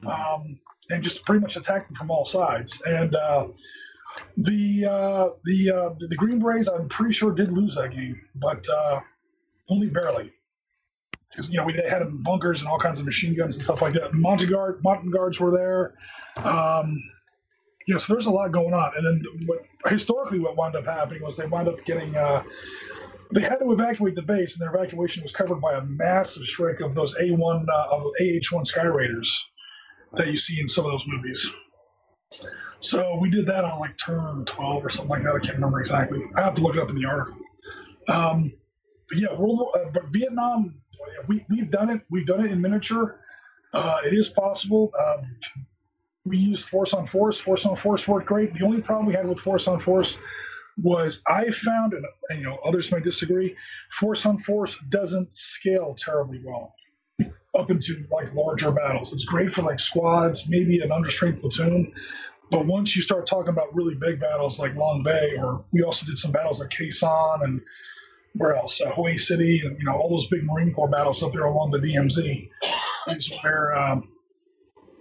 um, and just pretty much attacked them from all sides. And uh, the uh, the uh, the Green Berets, I'm pretty sure did lose that game, but uh, only barely. Because you know we they had bunkers and all kinds of machine guns and stuff like that. Montagnard, mountain guards were there. Um, yeah, so there's a lot going on. And then what historically what wound up happening was they wound up getting uh, they had to evacuate the base, and their evacuation was covered by a massive strike of those A1 uh, of AH1 Sky Raiders that you see in some of those movies. So we did that on like turn 12 or something like that. I can't remember exactly. I have to look it up in the article. Um, but yeah, World War, uh, but Vietnam, we, we've done it. We've done it in miniature. Uh, it is possible. Um, we used force on force. Force on force worked great. The only problem we had with force on force was I found, and, and you know others may disagree, force on force doesn't scale terribly well up into like larger battles. It's great for like squads, maybe an understrength platoon, but once you start talking about really big battles like Lang Vei, or we also did some battles like Sanh and where else, uh, Hue City, and you know all those big Marine Corps battles up there along the DMZ, where um,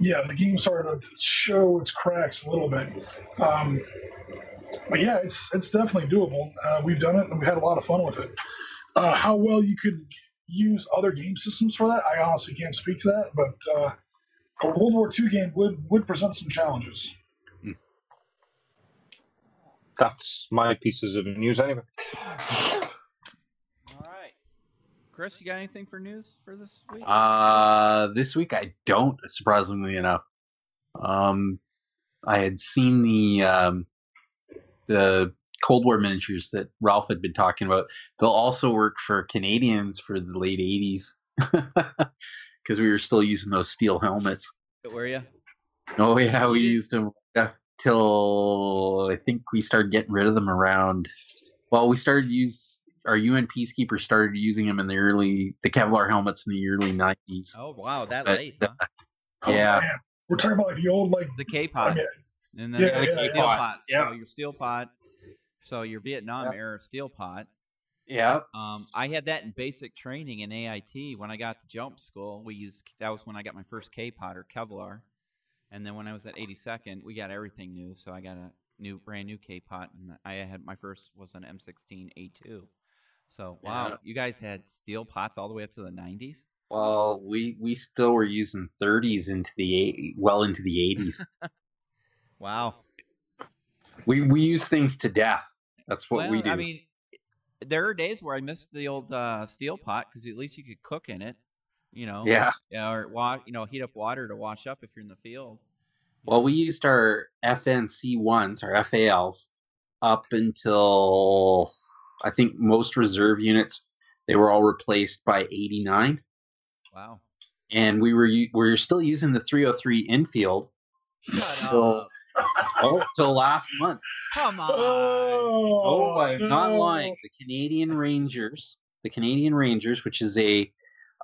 yeah, the game started to show its cracks a little bit. Um, but yeah, it's it's definitely doable. Uh, we've done it and we had a lot of fun with it. Uh, how well you could use other game systems for that, I honestly can't speak to that. But uh, a World War II game would would present some challenges. That's my pieces of news anyway. Chris, you got anything for news for this week? Uh, this week I don't, surprisingly enough. Um, I had seen the um, the Cold War miniatures that Ralph had been talking about. They'll also work for Canadians for the late '80s because we were still using those steel helmets. Were you? Oh yeah, we used them till I think we started getting rid of them around. Well, we started use our UN peacekeepers started using them in the early the Kevlar helmets in the early '90s. Oh wow, that But, late, huh? Oh, Yeah. man. we're talking about like the old like The K pot, mean, and then Yeah, the yeah, steel yeah. pot. Yeah. So your steel pot. So your Vietnam Yep. era steel pot. Yeah, Um, I had that in basic training in AIT. When I got to jump school, we used that was when I got my first K pot or Kevlar, and then when I was at 82nd, we got everything new. So I got a new, brand new K pot, and I had my first was an M16 A2. So wow, Yeah. you guys had steel pots all the way up to the 90s. Well, we we still were using 30s into the eight, well into the 80s. Wow. we we use things to death. That's what well, we do. I mean, there are days where I miss the old uh, steel pot because at least you could cook in it. You know. yeah. Yeah, or wa- you know, heat up water to wash up if you're in the field. Well, we used our FNC ones, our FALs, up until I think most reserve units they were all replaced by 89, Wow. and we were we were still using the 303 Enfield Shut So- up. oh till last month. Come on. Oh, oh I'm not lying. The Canadian Rangers, the Canadian Rangers, which is a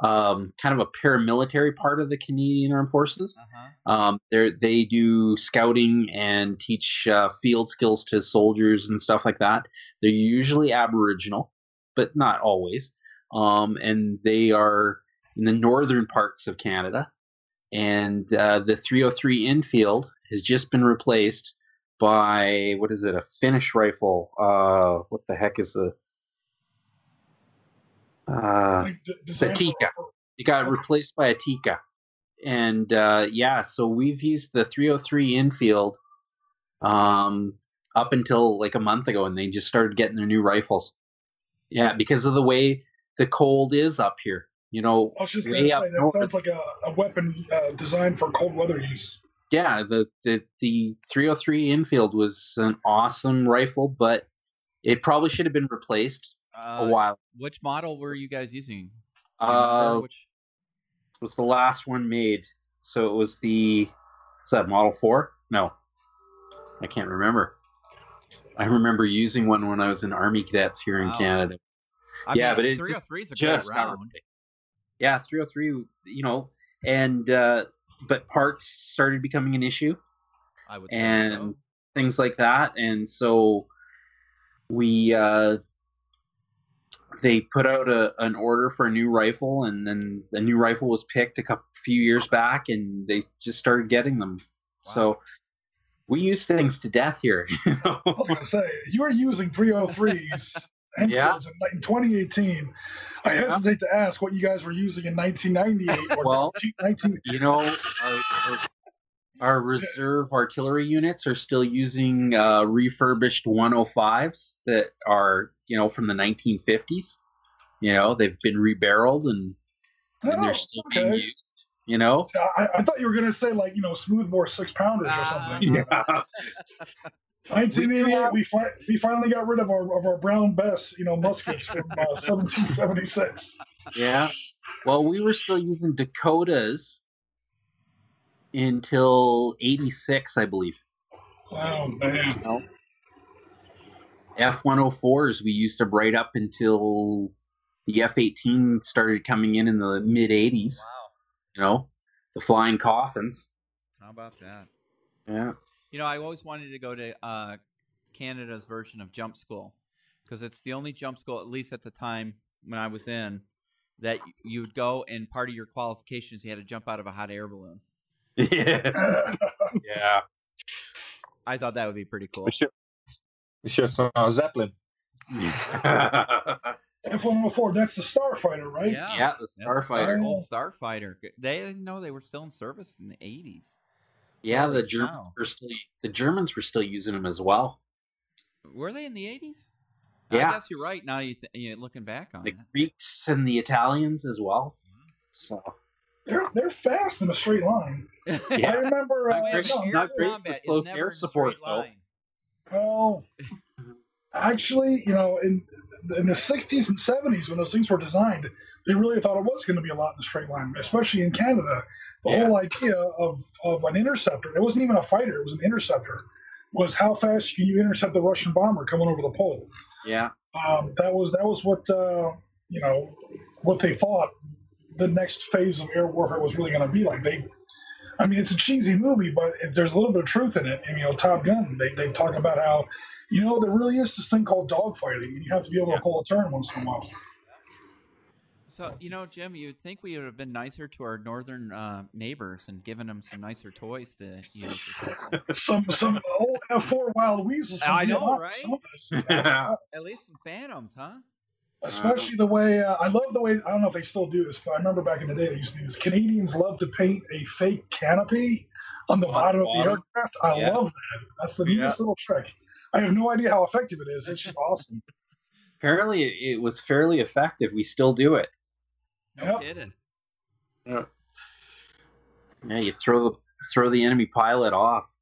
um, kind of a paramilitary part of the Canadian Armed Forces. Uh-huh. Um, they they do scouting and teach uh, field skills to soldiers and stuff like that. They're usually Aboriginal, but not always. Um, and they are in the northern parts of Canada. And uh, the 303 Enfield has just been replaced by what is it? A Finnish rifle. Uh, what the heck is the? Uh, the Tikka. It got replaced by a Tikka. And uh, yeah, so we've used the 303 Enfield um, up until like a month ago, and they just started getting their new rifles. Yeah, because of the way the cold is up here. You know, I was just way going to up say that north. sounds like a, a weapon uh, designed for cold weather use. yeah, the, the the 303 Enfield was an awesome rifle, but it probably should have been replaced Uh, a while. Which model were you guys using? Do you remember Uh, which? was the last one made. So it was the was that Model Four? No, I can't remember. I remember using one when I was in Army Cadets here in Wow. Canada. I yeah, mean, but it 303 is a just great round. Yeah, 303. You know, and uh, but parts started becoming an issue. I would say and so. things like that. And so we uh, they put out a, an order for a new rifle, and then the new rifle was picked a couple few years back, and they just started getting them. So we use things to death here. You know? I was going to say, you were using 303s Enfields in, in 2018. I hesitate to ask what you guys were using in 1998 or Well- 19. you know, our, our, our reserve artillery units are still using uh, refurbished 105s that are, you know, from the 1950s. You know, they've been rebarreled and, and Oh, they're still being used. You know, I, I thought you were going to say like you know smoothbore six pounders or something. yeah, 1988, we fi- we finally got rid of our of our brown bess, you know, muskets from uh, 1776. yeah. Well, we were still using Dakotas until 86, I believe. Oh man, F-104s we used to right up until the F-18 started coming in in the mid 80s. Wow. You know, the flying coffins. How about that? Yeah. You know, I always wanted to go to uh, Canada's version of jump school because it's the only jump school, at least at the time when I was in, that you would go and part of your qualifications you had to jump out of a hot air balloon. Yeah. yeah. I thought that would be pretty cool. We should, we should have a Zeppelin. F-104, that's the Starfighter, right? Yeah, yeah, the Starfighter. Star, old Starfighter. They didn't know they were still in service in the eighties. Yeah, Holy the Germans cow. were still the Germans were still using them as well. Were they in the eighties? Yeah. I guess you're right. Now you, th- you looking back on The it. Greeks and the Italians as well. Mm-hmm. So They're they're fast in a straight line. I Yeah. remember. Not Uh, great- no, not great for close air support, though. Well, actually, you know, in in the '60s and '70s when those things were designed, they really thought it was going to be a lot in a straight line, especially in Canada. The Yeah. whole idea of, of an interceptor, it wasn't even a fighter, it was an interceptor, was how fast can you intercept the Russian bomber coming over the pole? yeah, Um, that was that was what uh, you know what they thought the next phase of air warfare was really going to be like. They, I mean, it's a cheesy movie, but there's a little bit of truth in it. And you know, Top Gun, they they talk about how you know there really is this thing called dogfighting, and you have to be able Yeah. to pull a turn once in a while. So you know, Jim, you'd think we would have been nicer to our northern uh, neighbors and given them some nicer toys to use. Some some old F4 wild weasels. I know, right? some of this. At least some phantoms, huh? Especially the way uh, I love the way I don't know if they still do this, but I remember back in the day they used to do this. Canadians love to paint a fake canopy on the On the bottom of the aircraft. I Yeah. love that. That's the Yeah. neatest little trick. I have no idea how effective it is. It's just awesome. apparently it, it was fairly effective. We still do it. No Yep. kidding. Yeah, you throw the throw the enemy pilot off.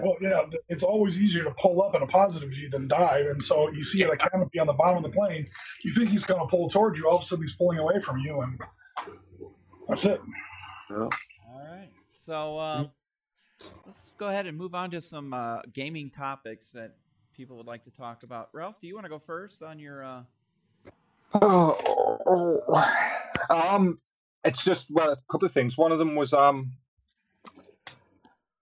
Well, yeah, it's always easier to pull up in a positive G than dive. And so you see a canopy on the bottom of the plane, you think he's going to pull towards you, all of a sudden he's pulling away from you, and that's it. All right. So um, let's go ahead and move on to some uh, gaming topics that people would like to talk about. Ralph, do you want to go first on your? Uh... um, it's just well, a couple of things. One of them was um,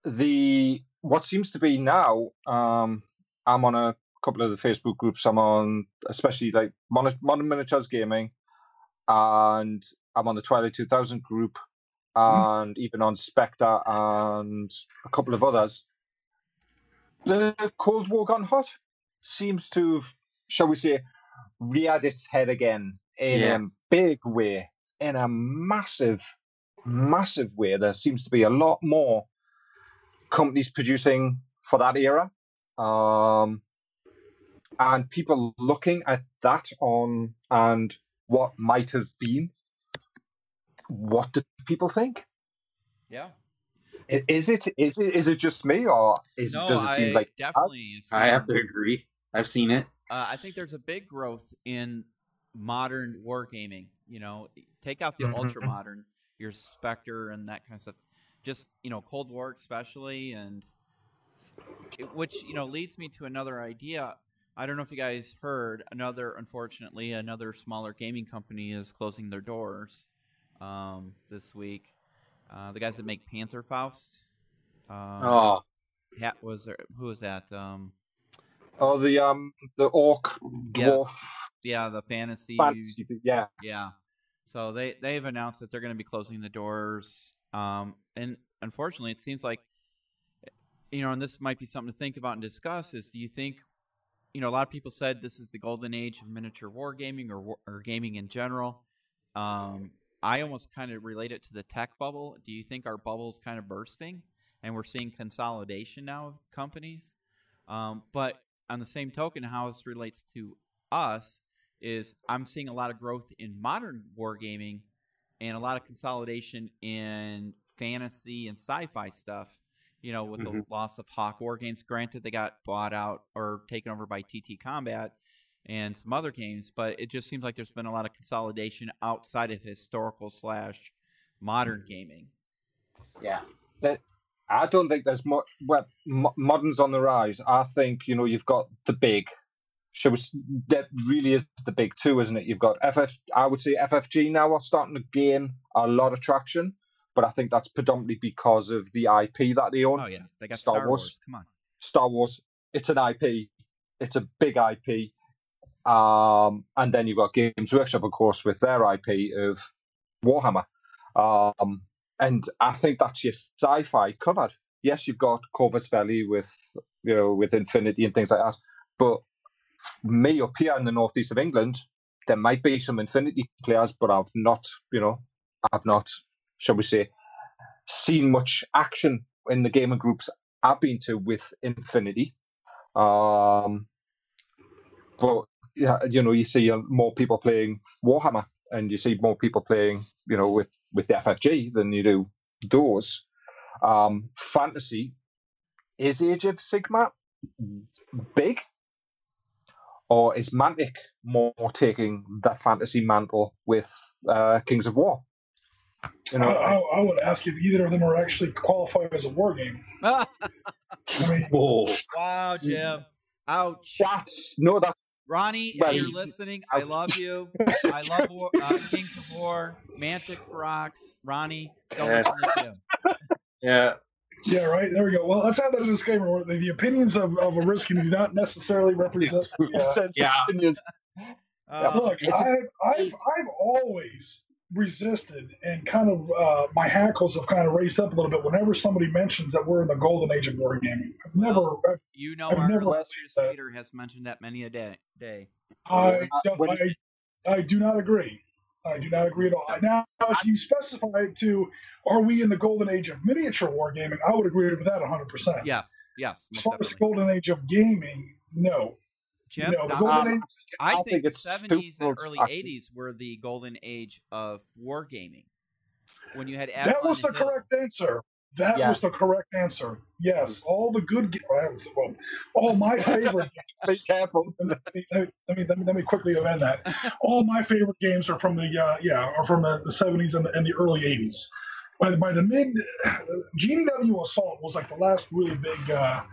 the what seems to be now. Um, I'm on a couple of the Facebook groups. I'm on, especially like Modern, Modern Miniatures Gaming, and I'm on the Twilight 2000 group, and even on Spectre and a couple of others. The Cold War Gone Hot seems to, shall we say, reared its head again in a big way, in a massive, massive way. There seems to be a lot more companies producing for that era, um, and people looking at that on and what might have been what do people think? Yeah. I- Is it is it is it just me or is No, does it seem I like definitely. It's, I have to agree. I've seen it. uh, I think there's a big growth in modern wargaming. You know, take out the Mhm. ultra modern, your Spectre and that kind of stuff. Just you know, Cold War especially, and which you know leads me to another idea. I don't know if you guys heard another. Unfortunately, another smaller gaming company is closing their doors um, this week. Uh, the guys that make Panzerfaust. Um, Oh, yeah, was there? Who was that? Um, oh the um the orc Yeah. dwarf yeah, the fantasy. fantasy yeah Yeah. So they they've announced that they're going to be closing the doors. Um, and unfortunately, it seems like you know, and this might be something to think about and discuss. Is do you think you know a lot of people said this is the golden age of miniature wargaming or or gaming in general. Um, I almost kind of relate it to the tech bubble. Do you think our bubble's kind of bursting and we're seeing consolidation now of companies? Um, but on the same token, how this relates to us is I'm seeing a lot of growth in modern wargaming and a lot of consolidation in fantasy and sci-fi stuff. You know, with the Mhm. loss of Hawk War Games. Granted, they got bought out or taken over by TT Combat and some other games, but it just seems like there's been a lot of consolidation outside of historical slash modern gaming. yeah. I don't think there's much. Well, mo- modern's on the rise. I think you know you've got the big. Should we, s- that really is the big two, isn't it? You've got FF. I would say FFG now are starting to gain a lot of traction, but I think that's predominantly because of the IP that they own. Oh yeah, they got Star Star, Wars. Wars. Come on. Star Wars. It's an IP. It's a big IP. Um, and then you've got Games Workshop, of course, with their IP of Warhammer. Um, and I think that's your sci-fi covered. Yes, you've got Corvus Belli with you know with Infinity and things like that. But up here in the northeast of England, there might be some Infinity players, but I've not, you know, I've not, shall we say, seen much action in the gaming groups I've been to with Infinity. Um, but yeah, you know, you see uh, more people playing Warhammer, and you see more people playing, you know, with with the FFG than you do those. Um, fantasy is Age of Sigmar big, or is Mantic more taking that fantasy mantle with uh, Kings of War? You I, know, I, I would ask if either of them are actually qualified as a war game. I mean, Whoa. wow, Jim. Ouch. that's no, that's Ronnie, Well, if you're he's- listening, I love you. I love War, uh, Kings of War, Mantic rocks. Ronnie, don't Yes. listen to Jim. Yeah. Yeah, right. There we go. Well, let's add that a disclaimer. The, the opinions of, of a risky do not necessarily represent. Yeah. Yeah. Uh, Look, It's- I've, I've, I've always resisted and kind of uh, my hackles have kind of raised up a little bit whenever somebody mentions that we're in the golden age of wargaming. I've never, Well, you know, I've our never illustrious that. leader has mentioned that many a day. Day. I, don't, I, I do not agree. I do not agree at all. Now, if you specify it to, are we in the golden age of miniature wargaming? I would agree with that 100%. Yes, yes. As most far as definitely. golden age of gaming, no. Jim, no, not- Um, age, I I think, think the it's 70s and early actually. 80s were the golden age of wargaming. When you had that was the Hill. correct answer. That Yeah. was the correct answer. Yes, all the good. ga- Well, all my favorite. be careful. let, me, let, me, let, me, let, me, quickly amend that. All my favorite games are from the uh, yeah are from the, the 70s and the, and the early 80s. By the, by the mid, GDW Assault was like the last really big uh,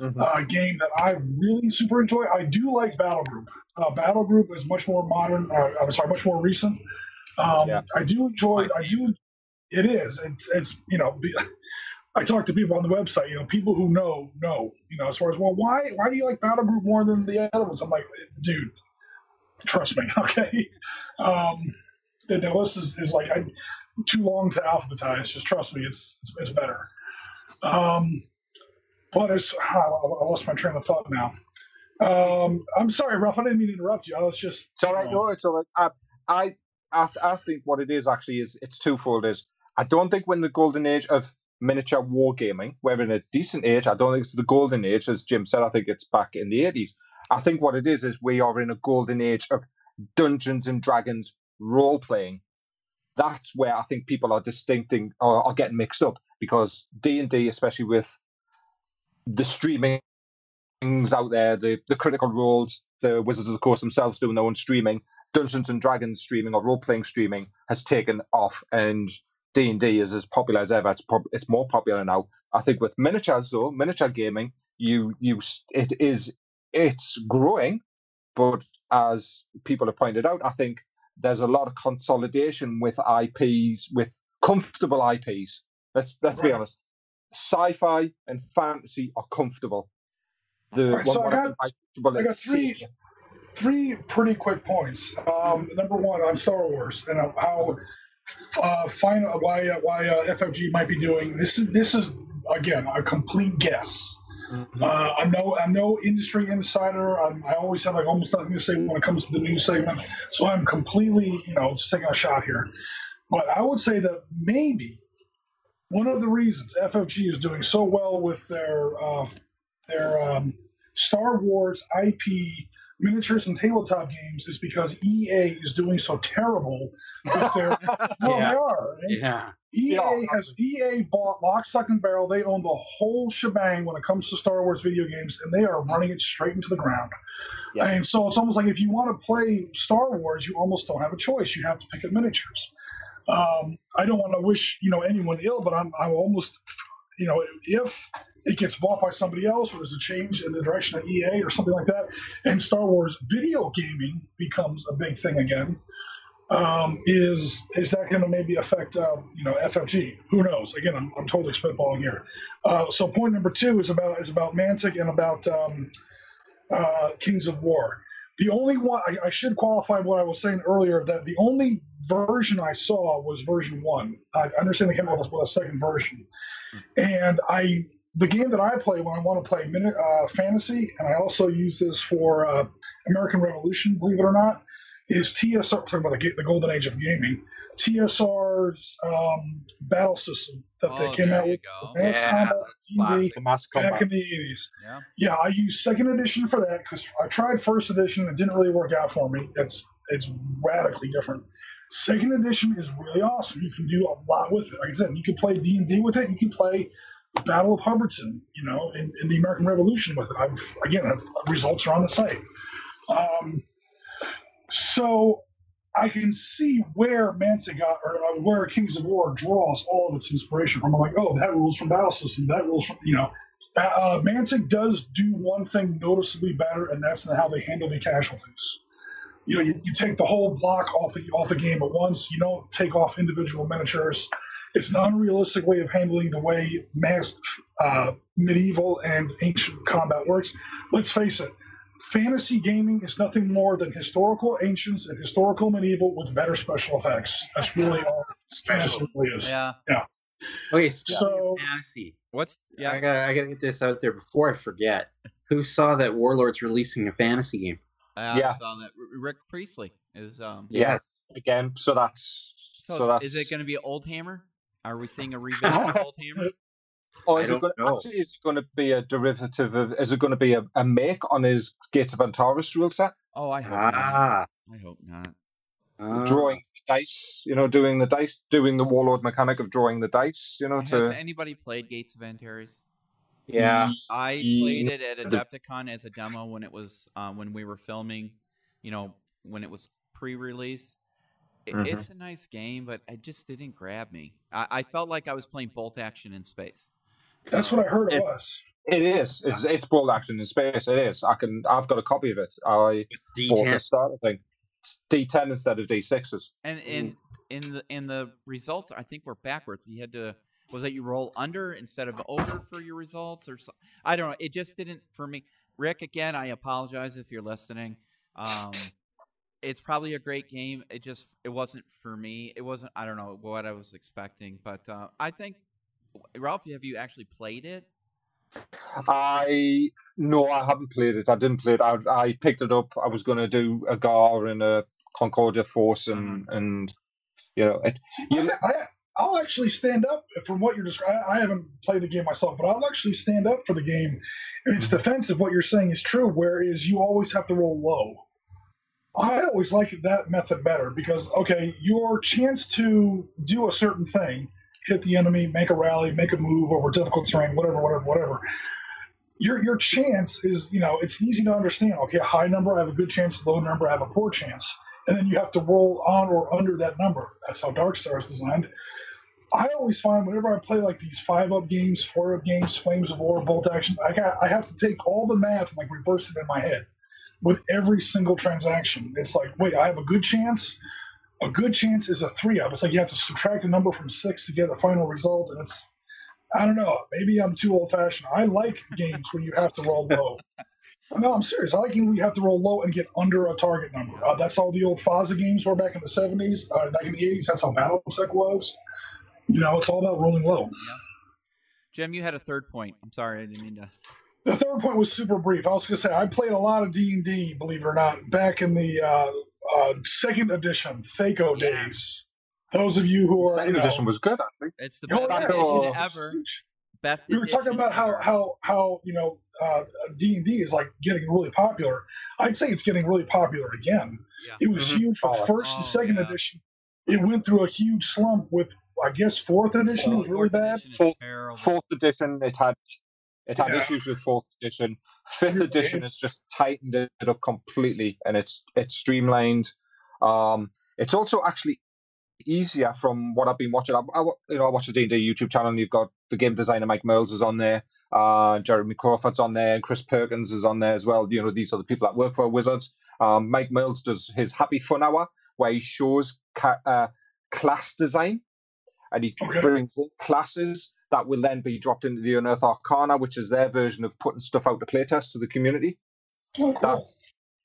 Mhm. uh, game that I really super enjoy. I do like Battle Group. Uh, Battle Group is much more modern. Uh, I'm sorry, much more recent. Um, Yeah. I do enjoy. I do. It is. It's. It's. You know. be- I talk to people on the website. You know, people who know know. You know, as far as well, why why do you like Battle Group more than the other ones? I'm like, dude, trust me. Okay. Um, the the list is, is like I too long to alphabetize. Just trust me. It's it's, it's better. Um, but it's I lost my train of thought now. Um, I'm sorry, Ralph. I didn't mean to interrupt you. I was just. It's all right. No, it's all right. I, I, I, I think what it is actually is it's twofold. Is I don't think we're in the golden age of miniature wargaming. We're in a decent age. I don't think it's the golden age, as Jim said. I think it's back in the eighties. I think what it is is we are in a golden age of Dungeons and Dragons role playing. that's where I think people are distincting or are getting mixed up because D and D, especially with the streaming things out there, the the critical roles, the Wizards of the Coast themselves doing their own streaming, Dungeons and Dragons streaming or role playing streaming has taken off, and D and D is as popular as ever. It's prob- it's more popular now. I think with miniatures though, miniature gaming, you you it is it's growing, but as people have pointed out, I think there's a lot of consolidation with IPs, with comfortable IPs. Let's let's be honest. Sci-fi and fantasy are comfortable. The Right, so I got- mean by comfortable, I got three- three pretty quick points. Um, number one on Star Wars and how uh, find why uh, why uh, FFG might be doing this. Is this is again a complete guess. Mhm. Uh, I'm no I'm no industry insider. I'm, I always have like almost nothing to say when it comes to the news segment, so I'm completely you know just taking a shot here. But I would say that maybe one of the reasons FFG is doing so well with their uh, their um, Star Wars IP miniatures and tabletop games is because EA is doing so terrible with their. no, Yeah. they are. right? Yeah. EA Yeah. has EA bought lock, stock, and barrel. They own the whole shebang when it comes to Star Wars video games, and they are running it straight into the ground. Yeah. And so it's almost like if you want to play Star Wars, you almost don't have a choice. You have to pick up miniatures. Um, I don't want to wish you know anyone ill, but I'm I'm almost you know if it gets bought by somebody else or there's a change in the direction of EA or something like that, and Star Wars video gaming becomes a big thing again, um, is is that going to maybe affect uh, you know FFG? Who knows? Again, I'm, I'm totally spitballing here. Uh, so point number two is about is about Mantic and about um, uh, Kings of War. The only one I, I should qualify what I was saying earlier that the only version I saw was version one. I understand they came up with a second version, and I the game that I play when I want to play minute uh, fantasy, and I also use this for uh, American Revolution, believe it or not, is TSR. Talking about the, the golden age of gaming, TSR's um, battle system that oh, they came out with. go. Advanced Yeah, Combat D&D mass back combat. in the 80s. Yeah. Yeah, I used second edition for that because I tried first edition. And it didn't really work out for me. It's it's radically different. Second edition is really awesome. You can do a lot with it. Like I said, you can play D and D with it. You can play the Battle of Hubbardton, you know, in, in the American Revolution with it. I've again, I've- results are on the site. Um, so I can see where Mantic got or uh, where Kings of War draws all of its inspiration from. I'm like, oh, that rules from Battle System. That rules from you know. Uh, Mantic does do one thing noticeably better, and that's how they handle the casualties. You know, you, you take the whole block off the off the game at once. You don't take off individual miniatures. It's an unrealistic way of handling the way mass uh, medieval and ancient combat works. Let's face it, fantasy gaming is nothing more than historical ancients and historical medieval with better special effects. That's really all fantasy really is. Yeah. Yeah. Okay, speaking So- fantasy, What's I yeah? gotta I gotta get this out there before I forget. Who saw that Warlords releasing a fantasy game? I Yeah. saw that Rick Priestley is um. Yes. Again, so that's So, so, is- that's is it going to be Old Hammer? Are we seeing a revision of Old Hammer? Or is it don't going know. actually is it going to be a derivative of is it going to be a, a make on his Gates of Antares rule set? Oh, I hope not. Ah. I hope not. ah. Drawing the dice, you know, doing the dice, doing the warlord mechanic of drawing the dice, you know, Has to anybody played Gates of Antares? Yeah. I played it at Adepticon as a demo when it was um, when we were filming. You know, when it was pre-release. It, Mhm. It's a nice game, but it just didn't grab me. I, I felt like I was playing bolt action in space. That's what I heard it It- was. It is. It's it's bolt action in space. It is. I can. I've got a copy of it. I bought the D10. starter thing. It's D10 instead of D6s. And in in the in the results, I think we're backwards. You had to was that you roll under instead of over for your results or something. I don't know. It just didn't for me. Rick, again, I apologize if you're listening. Um, it's probably a great game. It just it wasn't for me. It wasn't. I don't know what I was expecting, but uh, I think Ralph, have you actually played it? I no, I haven't played it. I didn't play it. I, I picked it up. I was going to do a Ghar and a Concordia Force, and and you know it. You, I, I, I'll actually stand up from what you're describing. I haven't played the game myself, but I'll actually stand up for the game. In its defense, if what you're saying is true, whereas you always have to roll low. I always like that method better because okay, your chance to do a certain thing, hit the enemy, make a rally, make a move over difficult terrain, whatever, whatever, whatever. Your your chance is you know it's easy to understand. Okay, a high number, I have a good chance. Low number, I have a poor chance. And then you have to roll on or under that number. That's how Darkstar is designed. I always find whenever I play like these five up games, four up games, Flames of War, Bolt Action, I got I have to take all the math and like reverse it in my head with every single transaction. It's like, wait, I have a good chance. A good chance is a three up. It's like you have to subtract a number from six to get the final result, and it's I don't know. Maybe I'm too old fashioned. I like games where you have to roll low. No, I'm serious. I like when you have to roll low and get under a target number. Uh, that's all the old FASA games were back in the 70s. Uh, back in the 80s, that's how BattleTech was. You know, it's all about rolling low. Yeah. Jim, you had a third point. I'm sorry, I didn't mean to. The third point was super brief. I was going to say I played a lot of D and D, believe it or not, back in the uh, uh, second edition THAC0 Yes. days. Those of you who are, Second you know, edition was good, I think. It's the Oh, best Oh. edition it's ever. Best. we were talking about how ever. how how you know D and D is like getting really popular. I'd say it's getting really popular again. Yeah. It was Mhm. huge for Oh, first and oh, second yeah. edition. It went through a huge slump with I guess fourth edition was really Fourth bad. edition is Fourth- terrible. Fourth edition, it had it had Yeah. issues with fourth edition. Fifth edition has just tightened it up completely, and it's it's streamlined. Um, it's also actually easier from what I've been watching. I, I you know I watch the D and D YouTube channel, and you've got the game designer Mike Mearls is on there, uh, Jeremy Crawford's on there, and Chris Perkins is on there as well. You know these are the people that work for Wizards. Um, Mike Mearls does his Happy Fun Hour where he shows ca- uh, class design, and he Okay. brings in classes that will then be dropped into the Unearth Arcana, which is their version of putting stuff out to playtest to the community. Oh, cool.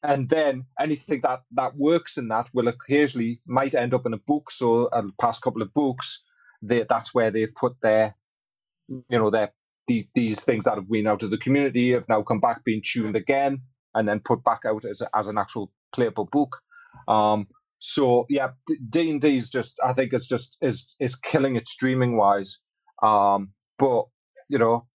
And then anything that that works in that will occasionally might end up in a book. So uh, past couple of books, they, that's where they've put their, you know, their the, these things that have been out of the community have now come back, been tuned again, and then put back out as a, as an actual playable book. Um, so yeah, D and D is just I think it's just is is killing it streaming wise. Um, but you know,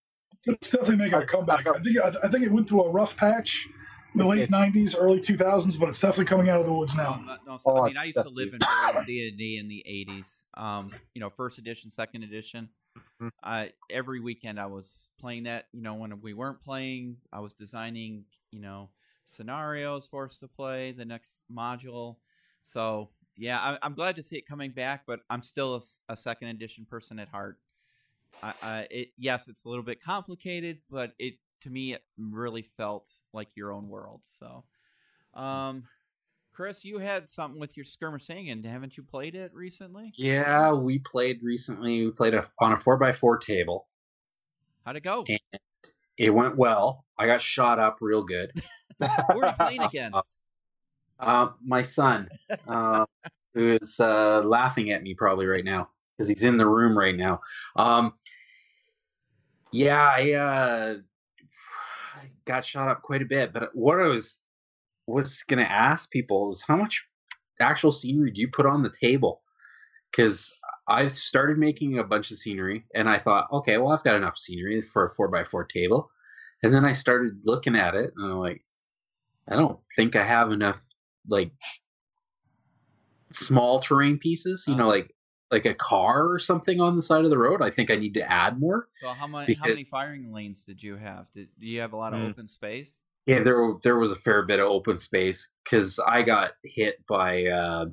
It's definitely making a comeback. I think I, I think it went through a rough patch in the late '90s, early 2000s, but it's definitely coming out of the woods now. no, no, so, Oh, I mean, I used to live in D and D in the '80s. Um, you know, first edition, second edition. I every weekend I was playing that. You know, when we weren't playing, I was designing. You know, scenarios for us to play the next module. So yeah, I, I'm glad to see it coming back, but I'm still a second edition person at heart. I, I, it yes, it's a little bit complicated, but it to me it really felt like your own world. So, um, Chris, you had something with your Skirmish Sangin. Haven't you played it recently? Yeah, we played recently. We played a, on a four by four table. How'd it go? And it went well. I got shot up real good. Who are you playing against? Uh, my son, uh, who is uh, laughing at me probably right now because he's in the room right now. Um, yeah, I uh, got shot up quite a bit. But what I was was going to ask people is how much actual scenery do you put on the table? Because I started making a bunch of scenery, and I thought, okay, well, I've got enough scenery for a four by four table. And then I started looking at it, and I'm like, I don't think I have enough like small terrain pieces. You know, Uh-huh. like like a car or something on the side of the road. I think I need to add more. So how many how many firing lanes did you have? Did do you have a lot of Hmm. open space? Yeah, there there was a fair bit of open space because I got hit by uh,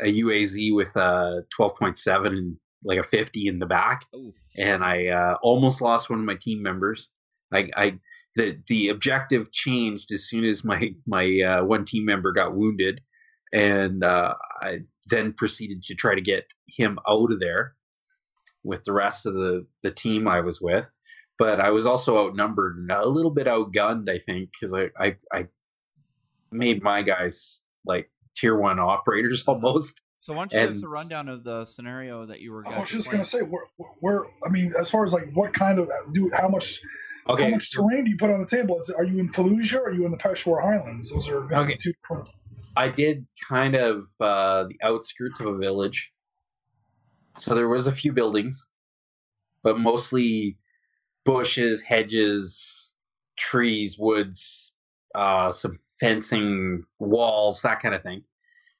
a UAZ with a 12.7 and like a 50 in the back, Ooh, and I uh, almost lost one of my team members. I, I the the objective changed as soon as my my uh, one team member got wounded, and uh, I then proceeded to try to get him out of there with the rest of the the team I was with. But I was also outnumbered and a little bit outgunned, I think, because I, I I made my guys like tier one operators almost. So why don't you give us a rundown of the scenario that you were I was were just gonna say, where, where, I mean, as far as like what kind of do how much how much terrain do you put on the table? Is, are you in Fallujah? Or are you in the Peshawar Highlands? Those are Okay. two different. I did kind of uh, the outskirts of a village. So there was a few buildings, but mostly bushes, hedges, trees, woods, uh, some fencing, walls, that kind of thing.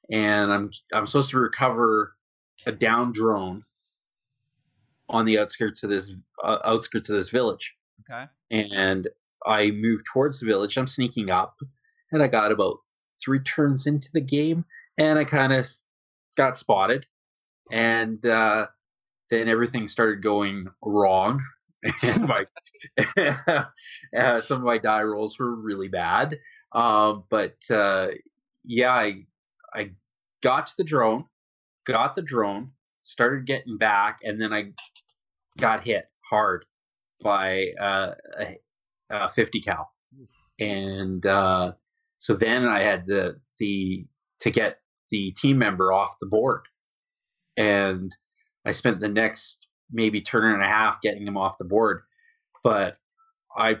And I'm I'm supposed to recover a down drone on the outskirts of this uh, outskirts of this village. Okay. And I move towards the village. I'm sneaking up, and I got about three turns into the game, and I kind of got spotted, and uh, then everything started going wrong. and my uh, some of my die rolls were really bad. Um, but uh, yeah, I I got to the drone, got the drone, started getting back, and then I got hit hard by uh, a, a 50 cal, and uh, so then I had the the to get the team member off the board, and I spent the next maybe turn and a half getting him off the board, but I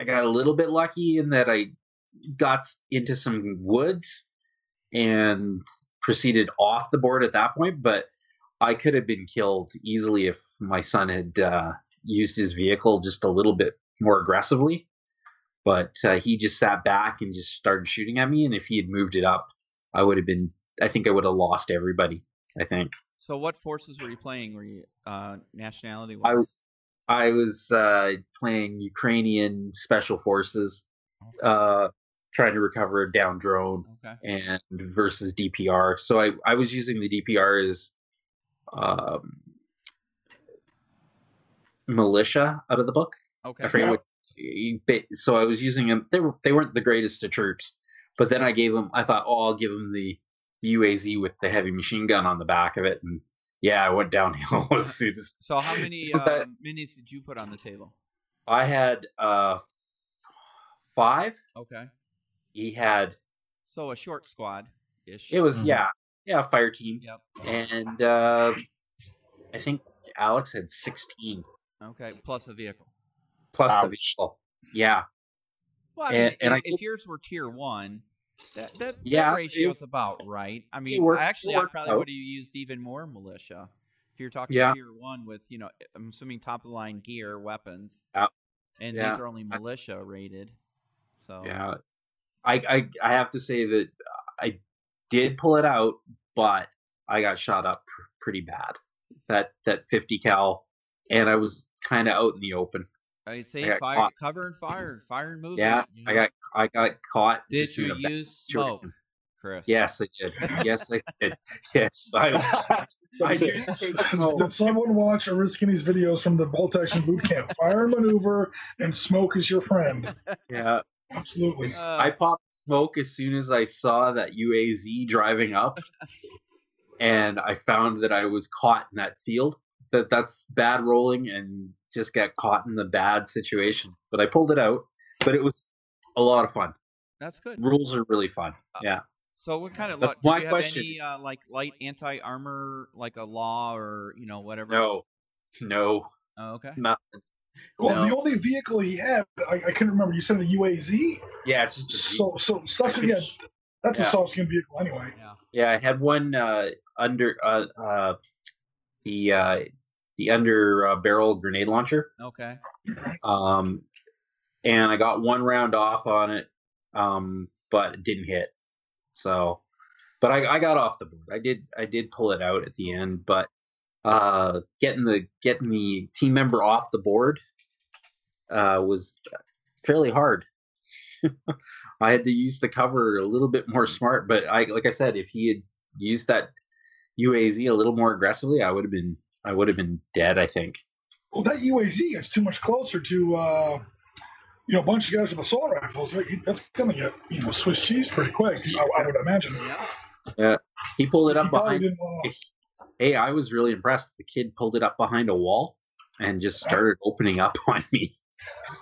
I got a little bit lucky in that I got into some woods and proceeded off the board at that point, but I could have been killed easily if my son had uh, used his vehicle just a little bit more aggressively. But uh, he just sat back and just started shooting at me. And if he had moved it up, I would have been, I think I would have lost everybody. I think. So, what forces were you playing? Were you uh, nationality I- wise? I was uh, playing Ukrainian special forces, Okay. uh, trying to recover a down drone. okay. and versus DPR. So I, I was using the DPR as um, militia out of the book. Okay. I forget what. Ba- So I was using them. They were they weren't the greatest of troops, but then I gave them. I thought, oh, I'll give them the, the UAZ with the heavy machine gun on the back of it, and yeah, I went downhill as soon as So, how many Was that- uh, minis did you put on the table? I had uh, f- five. Okay. He had So, a short squad ish. it was Mhm. yeah yeah fire team. Yep. and uh, I think Alex had 16 Okay. Plus a vehicle. Plus the Ouch. vehicle. Yeah, Well, I mean, And- and if, I if yours were tier one, that that, Yeah, that it- ratio's about right. I mean, worked- actually, I probably would have used even more militia. If you're talking Yeah. tier one with, you know, I'm assuming top of the line gear, weapons, Yeah. and Yeah. these are only militia rated. So yeah. I, I I have to say that I did pull it out, but I got shot up pr- pretty bad. That that 50 cal, and I was kind of out in the open. I'd say I got fire, caught. cover and fire, fire and move. Yeah, I got I got caught. Did you a use situation. smoke, Chris? Yes, I did. Yes, I did. Yes, I. I did. Did someone watch Oriskany's videos from the bolt action boot camp? Fire and maneuver and smoke is your friend. Yeah, Absolutely. Uh, I popped smoke as soon as I saw that UAZ driving up, and I found that I was caught in that field. That that's bad rolling, and just got caught in the bad situation. But I pulled it out. But it was a lot of fun. That's good. Rules are really fun. Yeah. So what kind of But law, did my you have question- any uh, like light anti armor, like a law or you know whatever? No, no, Oh, okay. nothing. Well, the only vehicle he had, I, I couldn't remember. You said a UAZ. Yeah, it's just a So, so such, yeah, that's a Yeah. soft skin vehicle anyway. Yeah. Yeah, I had one uh, under uh, uh, the uh, the under uh, barrel grenade launcher. Okay. um, and I got one round off on it, um, but it didn't hit. So, but I, I got off the board. I did I did pull it out at the end, but uh, getting the getting the team member off the board uh, was fairly hard. I had to use the cover a little bit more smart, but I like I said, if he had used that UAZ a little more aggressively, I would have been I would have been dead. I think. Well, that UAZ is too much closer to, uh, you know, a bunch of guys with assault rifles. right? That's going to get, you know, Swiss cheese pretty quick, I, I would imagine. Yeah. He pulled it up probably behind didn't hey, I was really impressed. The kid pulled it up behind a wall and just started opening up on me.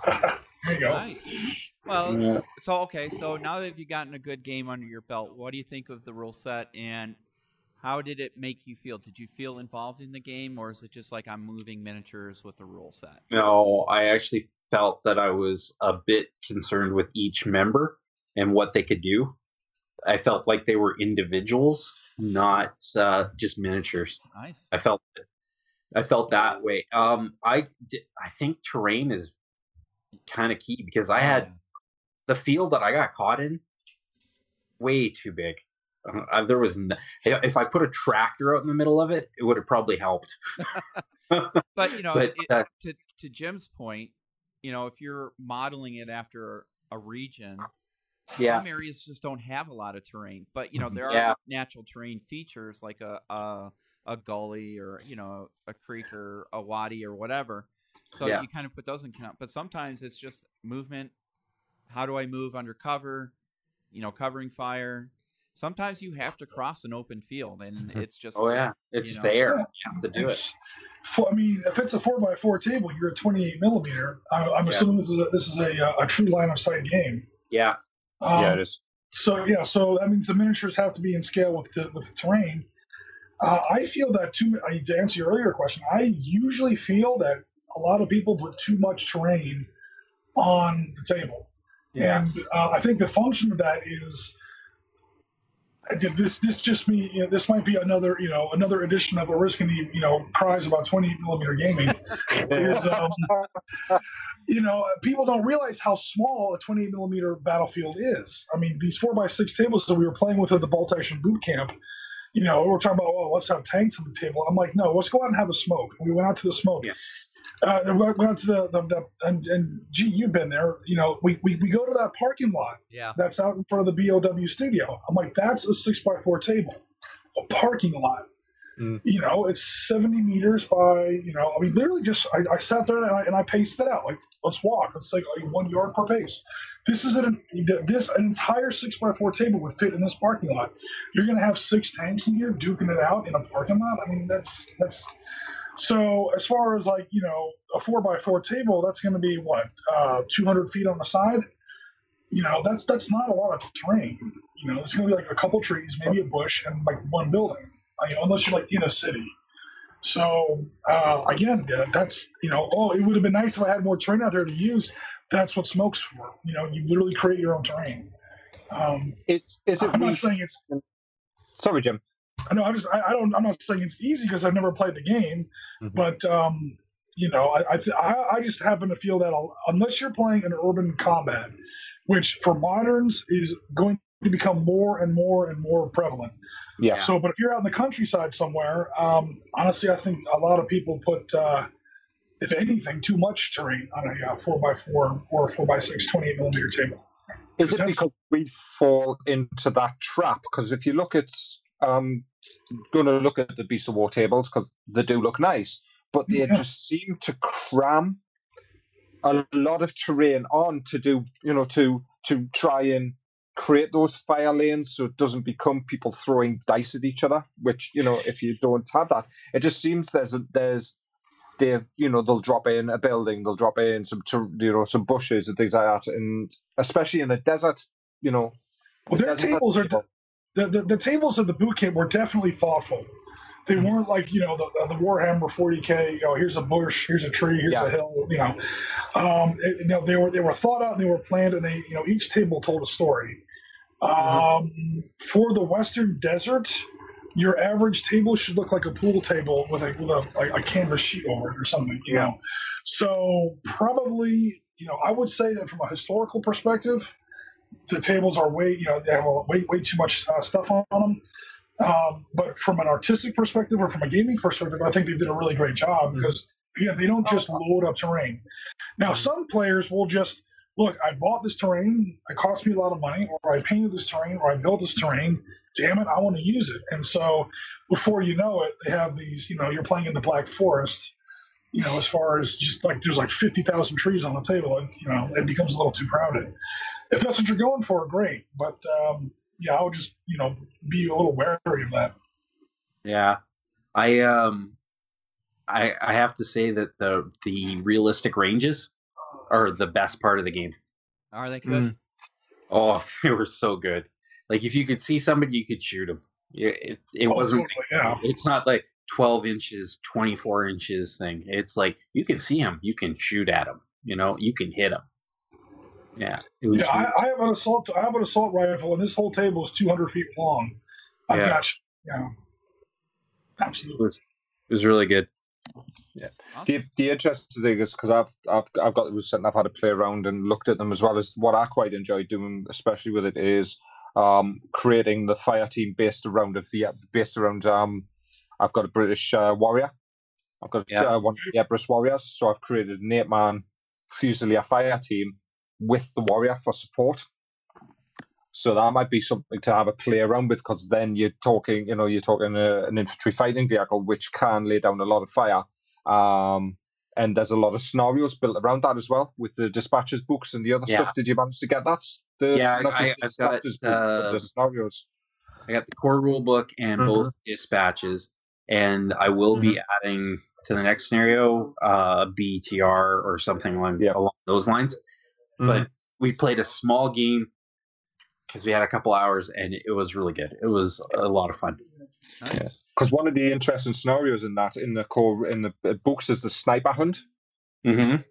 there you go. Nice. Well, Yeah. so okay, so now that you've gotten a good game under your belt, what do you think of the rule set and how did it make you feel? Did you feel involved in the game or is it just like I'm moving miniatures with the rule set? No, I actually felt that I was a bit concerned with each member and what they could do. I felt like they were individuals, not uh, just miniatures. Nice. I felt I felt that way. Um, I I think terrain is kind of key because I had the field that I got caught in way too big. Uh, there was no, if I put a tractor out in the middle of it, it would have probably helped. but you know, But, it- uh, to to Jim's point, you know, if you're modeling it after a region, Yeah. some areas just don't have a lot of terrain. But you know, there are Yeah. natural terrain features like a, a a gully or you know a creek or a wadi or whatever. So Yeah. you kind of put those in count. But sometimes it's just movement. How do I move under cover? You know, covering fire. Sometimes you have to cross an open field, and it's just Oh yeah, it's know. there. You have to do it. It's, fo- I mean, if it's a four by four table, you're at 28 millimeter. I, I'm Yeah. assuming this is a, this is a, uh, a true line of sight game. Yeah, Um, yeah, it is. So yeah, so that means the miniatures have to be in scale with the with the terrain. Uh, I feel that too. I- To answer your earlier question, I usually feel that a lot of people put too much terrain on the table, yeah, and uh, I think the function of that is. This this just me. You know, this might be another you know another edition of Oriskany you know cries about 28 millimeter gaming. is, um, you know, people don't realize how small a 28 millimeter battlefield is. I mean, these four by six tables that we were playing with at the Bolt Action Boot Camp, you know, we're talking about, oh, let's have tanks on the table. I'm like, no, let's go out and have a smoke. We went out to the smoke. Yeah. Uh, and we went to the, the, the and, and gee, you've been there. You know, we, we, we go to that parking lot yeah. that's out in front of the BOW studio. I'm like, that's a six by four table, a parking lot. Mm. You know, it's 70 meters by, you know, I mean, literally just, I, I sat there and I, and I paced it out. Like, let's walk. It's like uh, one yard per pace. This is an, this, an entire six by four table would fit in this parking lot. You're going to have six tanks in here duking it out in a parking lot. I mean, that's, that's, so as far as like, you know, a four by four table, that's going to be what, uh, 200 feet on the side you know, that's that's not a lot of terrain. You know, it's going to be like a couple trees, maybe a bush, and like one building. You know, unless you're like in a city. So uh, again, yeah, that's you know, oh, it would have been nice if I had more terrain out there to use. That's what smokes for. You know, you literally create your own terrain. Um, Is is it? I'm not saying it's. Sorry, Jim. I know. I'm just. I, I don't. I'm not saying it's easy because I've never played the game, Mhm. but um, you know, I I, th- I I just happen to feel that a- unless you're playing an urban combat, which for moderns is going to become more and more and more prevalent. Yeah. So, but if you're out in the countryside somewhere, um, honestly, I think a lot of people put, uh, if anything, too much terrain on a uh, four by four or four by six 28 millimeter table. Is it because we fall into that trap? Because if you look at, um, going to look at the Beast of War tables because they do look nice, but they Yeah. just seem to cram a lot of terrain on to do, you know, to to try and create those fire lanes so it doesn't become people throwing dice at each other. Which you know, if you don't have that, it just seems there's a, there's they you know they'll drop in a building, they'll drop in some ter- you know some bushes and things like that, and especially in a desert, you know. Well, their tables are. The, the, the tables of the boot camp were definitely thoughtful. They Mm-hmm. weren't like you know the, the Warhammer 40k. You know, here's a bush, here's a tree, here's Yeah. a hill. You know, um, it- you know they were they were thought out and they were planned, and they you know each table told a story. Mm-hmm. Um, for the Western Desert, your average table should look like a pool table with a with a, like a canvas sheet over it or something. You Yeah. know, so probably you know I would say that from a historical perspective, the tables are way you know they have a, way way too much uh, stuff on them. Um, but from an artistic perspective or from a gaming perspective, I think they did a really great job because again they don't just load up terrain. Now some players will just look. I bought this terrain. It cost me a lot of money, or I painted this terrain, or I built this terrain. Damn it, I want to use it. And so before you know it, they have these. You know, you're playing in the Black Forest. You know, as far as just like there's like fifty thousand trees on the table, and you know it becomes a little too crowded. If that's what you're going for, great. But um, yeah, I would just you know be a little wary of that. Yeah, I um, I I have to say that the the realistic ranges are the best part of the game. Are they good? Oh, they were so good. Like if you could see somebody, you could shoot them. It it, it Oh, wasn't. totally, yeah. It's not like twelve inches, twenty four inches thing. It's like you can see him, you can shoot at him. You know, you can hit him. Yeah, it was. Yeah, I, I have an assault. I have an assault rifle, and this whole table is 200 feet long. I Yeah. got you. Yeah, absolutely. it was really good. Awesome. The, the interesting thing is because I've I've I've got it was something I've had to play around and looked at them as well as what I quite enjoy doing, especially with it is um, creating the fire team based around a V based around um, I've got a British uh, warrior. I've got Yeah. uh, one of the Empress warriors, so I've created an eight man Fusilier fire team with the warrior for support. So that might be something to have a play around with, because then you're talking, you know, you're talking uh an infantry fighting vehicle which can lay down a lot of fire. Um, and there's a lot of scenarios built around that as well, with the dispatches books and the other Yeah. stuff. Did you manage to get that? The, Yeah, not I- just the I've got, book, uh, the scenarios. I got the core rule book and Mhm. both dispatches, and I will be Mm-hmm. adding to the next scenario uh, BTR or something along, Yeah. along those lines. Mhm. But we played a small game because we had a couple hours, and it was really good. It was a lot of fun. Nice. because one of the interesting scenarios in that in the core in the uh, books is the sniper hunt, Mm-hmm.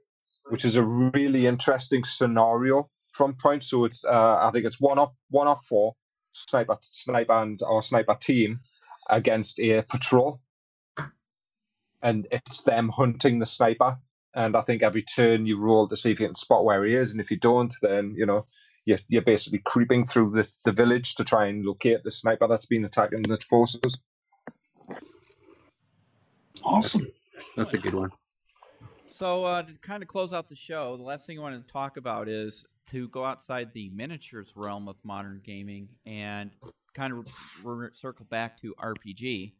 which is a really interesting scenario from point. So it's uh, I think it's one up one up four sniper sniper and or sniper team against a patrol, and it's them hunting the sniper. And I think every turn you roll to see if you can spot where he is, and if you don't, then you know you're, you're basically creeping through the, the village to try and locate the sniper that's been attacking the forces. Awesome. That's a good one. So uh, to kind of close out the show, the last thing I want to talk about is to go outside the miniatures realm of modern gaming and kind of re- circle back to RPG.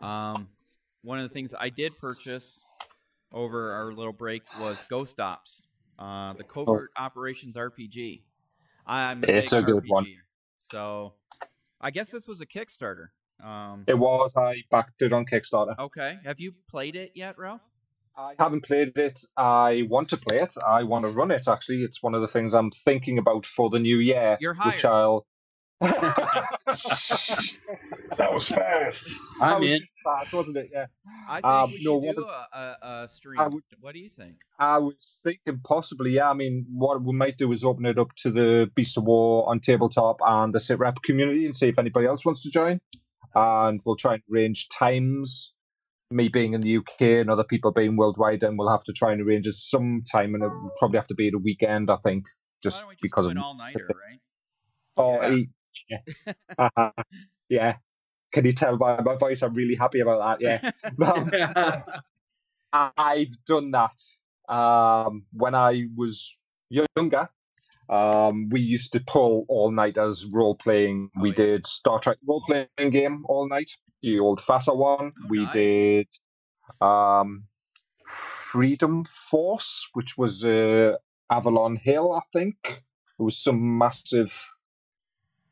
Um, one of the things I did purchase over our little break was Ghost Ops, uh, the Covert Operations RPG. I'm a It's big a good one. So I guess this was a Kickstarter. Um, It was I backed it on Kickstarter. okay. Have you played it yet, Ralph? I haven't played it. I want to play it. I want to run it. Actually, it's one of the things I'm thinking about for the new year. You're Which hired. I'll. That was fast. I'm That was in. fast, wasn't it? Yeah. I think Um, we should no, what do a, a, a stream. I would- what do you think? I was thinking possibly, yeah. I mean, what we might do is open it up to the Beast of War on tabletop and the sit rep community and see if anybody else wants to join. And we'll try and arrange times. Me being in the UK and other people being worldwide, and we'll have to try and arrange it sometime, and it will probably have to be at a weekend, I think, Why just don't we just because do of an all nighter, right? Oh, Yeah. yeah. Uh-huh. yeah. Can you tell by my voice? I'm really happy about that. Yeah. Um, I've done that um, when I was younger. Um, we used to pull all night as role playing. Oh, we yeah. did Star Trek role playing game all night, the old FASA one. Oh, we nice. did um, Freedom Force, which was uh, Avalon Hill, I think. It was some massive,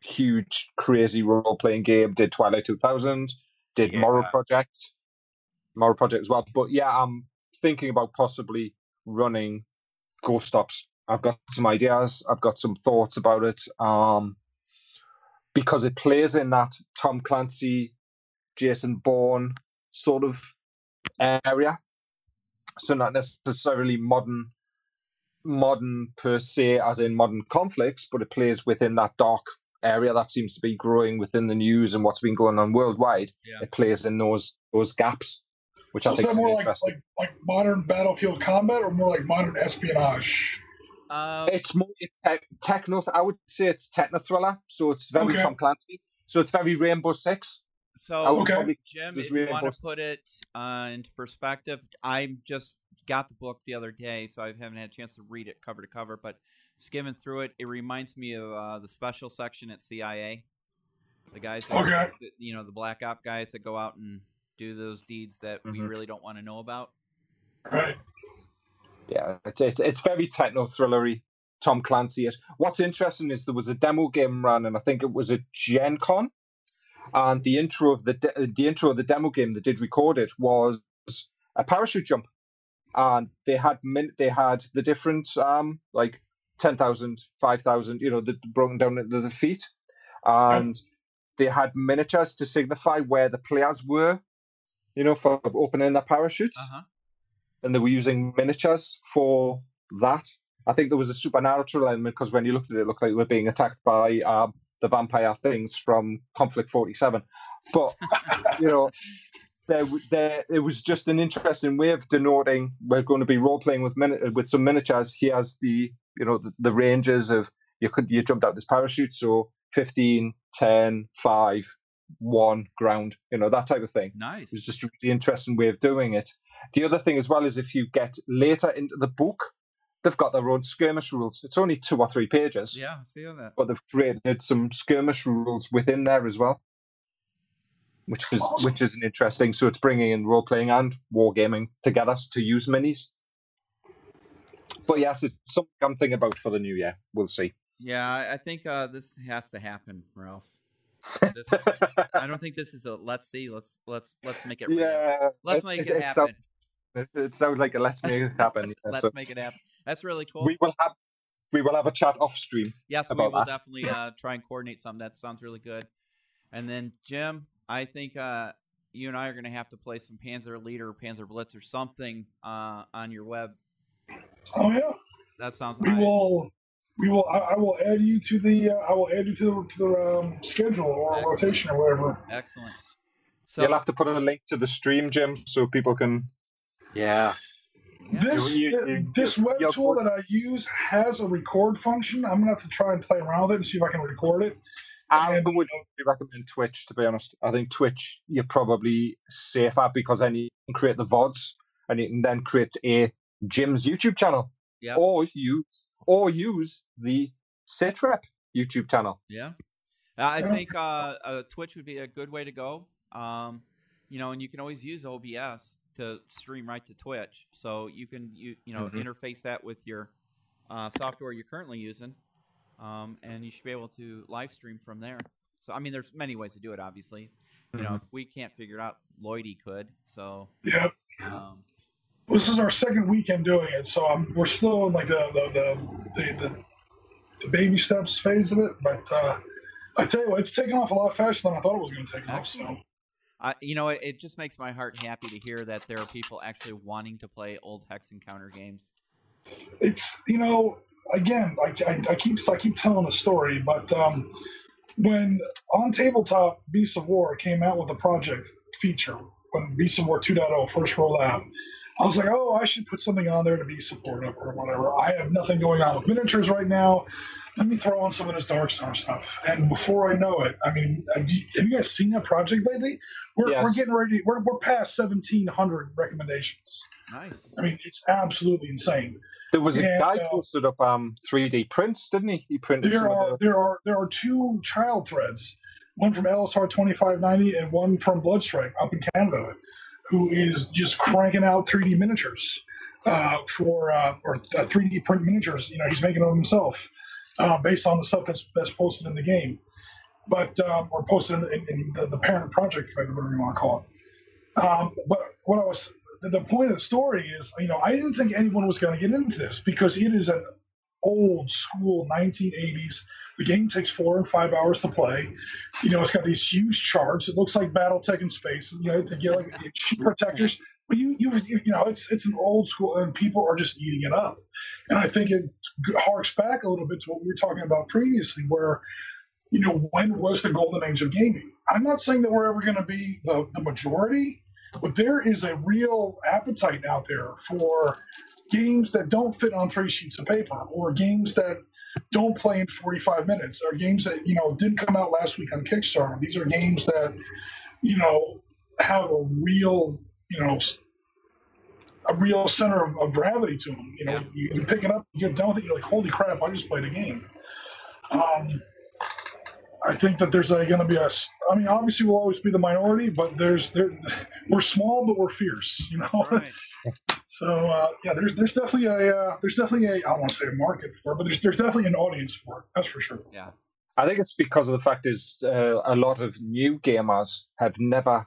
huge, crazy role playing game. Did Twilight 2000, did Morrow Project, Morrow Project as well. But yeah, I'm thinking about possibly running Ghost Ops. I've got some ideas, I've got some thoughts about it. Um, because it plays in that Tom Clancy, Jason Bourne sort of area. So not necessarily modern modern per se as in modern conflicts, but it plays within that dark area that seems to be growing within the news and what's been going on worldwide. Yeah. It plays in those those gaps, which So I is think that is more like, interesting. like like modern battlefield combat or more like modern espionage? Uh, It's more it's te- techno. I would say it's techno thriller, so it's very Okay. Tom Clancy. So it's very Rainbow Six. I so would Okay. probably Jim, just if you want to put it uh, into perspective, I just got the book the other day, so I haven't had a chance to read it cover to cover. But skimming through it, it reminds me of uh, the special section at CIA. The guys, that, Okay. the- you know, the black op guys that go out and do those deeds that we Mhm. really don't want to know about. Right. Yeah, it's it's, it's very techno thrillery. Tom Clancy is. What's interesting is there was a demo game run, and I think it was a Gen Con, and the intro of the de- the intro of the demo game that did record it was a parachute jump, and they had min- they had the different um like 10,000, 5,000, you know, the broken down into the feet, and they had miniatures to signify where the players were, you know, for opening their parachutes Uh huh. and they were using miniatures for that. I think there was a supernatural element because when you looked at it, it looked like they were being attacked by um, the vampire things from Konflikt 47. But, you know, there, there, it was just an interesting way of denoting we're going to be role playing with mini- with some miniatures. He has the, you know, the, the ranges of you could you jumped out this parachute, so 15, 10, 5, 1 ground, you know, that type of thing. Nice. It's just a really interesting way of doing it. The other thing as well is if you get later into the book, they've got their own skirmish rules. It's only two or three pages, Yeah, I see that. but they've created some skirmish rules within there as well, which is Awesome. which is an interesting. So it's bringing in role playing and wargaming together to use minis. But yes, it's something I'm thinking about for the new year. We'll see. Yeah, I think uh, this has to happen, Ralph. This, I don't think this is a let's see. Let's let's let's make it. real. yeah, Let's make it, happen. sounds, it, it sounds like a let's make it happen. yeah, let's so make it happen. That's really cool. we will have we will have a chat off stream. yes, we will that. definitely uh, try and coordinate something. That sounds really good. And then Jim, I think uh, you and I are going to have to play some Panzer Leader, Panzer Blitz, or something uh, on your web. Oh yeah, That sounds. Good. We I- will. We will. I, I will add you to the. Uh, I will add you to the to the um, schedule or Excellent. rotation or whatever. Excellent. So You'll have to put a link to the stream, Jim, so people can. Yeah. yeah. This You- you- you- this you- web tool that I use has a record function. I'm gonna have to try and play around with it and see if I can record it. I And- would recommend Twitch, to be honest. I think Twitch you're probably safer because then you can create the VODs and you can then create a Jim's YouTube channel. Yep. Or use or use the Sitrep YouTube channel. Yeah, Uh, I think uh, uh, Twitch would be a good way to go. Um, you know, and you can always use OBS to stream right to Twitch, so you can you you know Mhm. interface that with your uh, software you're currently using, um, and you should be able to live stream from there. So I mean, there's many ways to do it. Obviously, you know, if we can't figure it out, Lloydie could. So Yeah. um, This is our second weekend doing it, so I'm, we're still in like the the, the, the, the, baby steps phase of it. But uh, I tell you what, it's taken off a lot faster than I thought it was going to take off. So. I, you know, it, it just makes my heart happy to hear that there are people actually wanting to play old Hex and Counter games. it's you know again I, I, I keep I keep telling the story, but um, when on tabletop Beast of War came out with the project feature when Beast of War 2.0 first rolled out, I was like, oh, I should put something on there to be supportive or whatever. I have nothing going on with miniatures right now. Let me throw on some of this Darkstar stuff. And before I know it, I mean, have you, have you guys seen that project lately? We're, we're getting ready. We're, we're past 1,700 recommendations. Nice. I mean, it's absolutely insane. There was a guy uh, posted up um 3D prints, didn't he? He printed some There of are there are there are two child threads, one from LSR twenty five ninety and one from Bloodstrike up in Canada, who is just cranking out three D miniatures uh, for uh, or three D print miniatures. You know, he's making them himself uh, based on the stuff that's, that's posted in the game, but um, or posted in, in, the, the parent project whatever you want to call it. Um, but what I was the point of the story is, you know, I didn't think anyone was going to get into this because it is an old school 1980s. The game takes four and five hours to play. You know, it's got these huge charts. It looks like BattleTech in space. You know, like sheet protectors. But you, you you know, it's it's an old school, and people are just eating it up. And I think it harks back a little bit to what we were talking about previously, where you know, when was the golden age of gaming? I'm not saying that we're ever going to be the, the majority, but there is a real appetite out there for games that don't fit on three sheets of paper or games that don't play in 45 minutes. Or games that you know didn't come out last week on kickstarter. These are games that you know have a real you know a real center of, of gravity to them you know Yeah. you, you pick it up you get done with it you're like holy crap i just played a game. Um, I think that there's going to be a. s- I mean, obviously, we'll always be the minority, but there's there. We're small, but we're fierce. You know. That's right. So uh, yeah, there's there's definitely a uh, there's definitely a I don't want to say a market for it, but there's there's definitely an audience for it. That's for sure. Yeah. I think it's because of the fact is uh, a lot of new gamers have never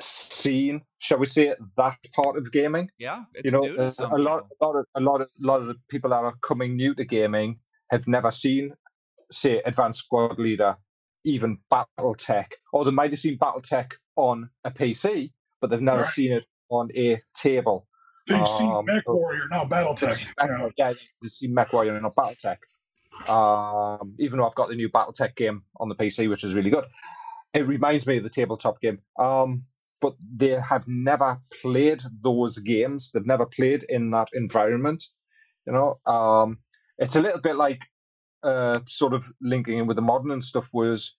seen, shall we say, that part of gaming. Yeah. It's you know, new to some a lot, a lot of, a lot of, a lot of the people that are coming new to gaming have never seen, say, Advanced Squad Leader, even BattleTech, or they might have seen BattleTech on a PC, but they've never Right. seen it on a table. They've seen Um, Mech so- Warrior now, BattleTech. Yeah, yeah to see MechWarrior and not BattleTech. Um, even though I've got the new BattleTech game on the PC, which is really good, it reminds me of the tabletop game. Um, but they have never played those games. They've never played in that environment. You know, um, it's a little bit like uh, sort of linking in with the modern and stuff was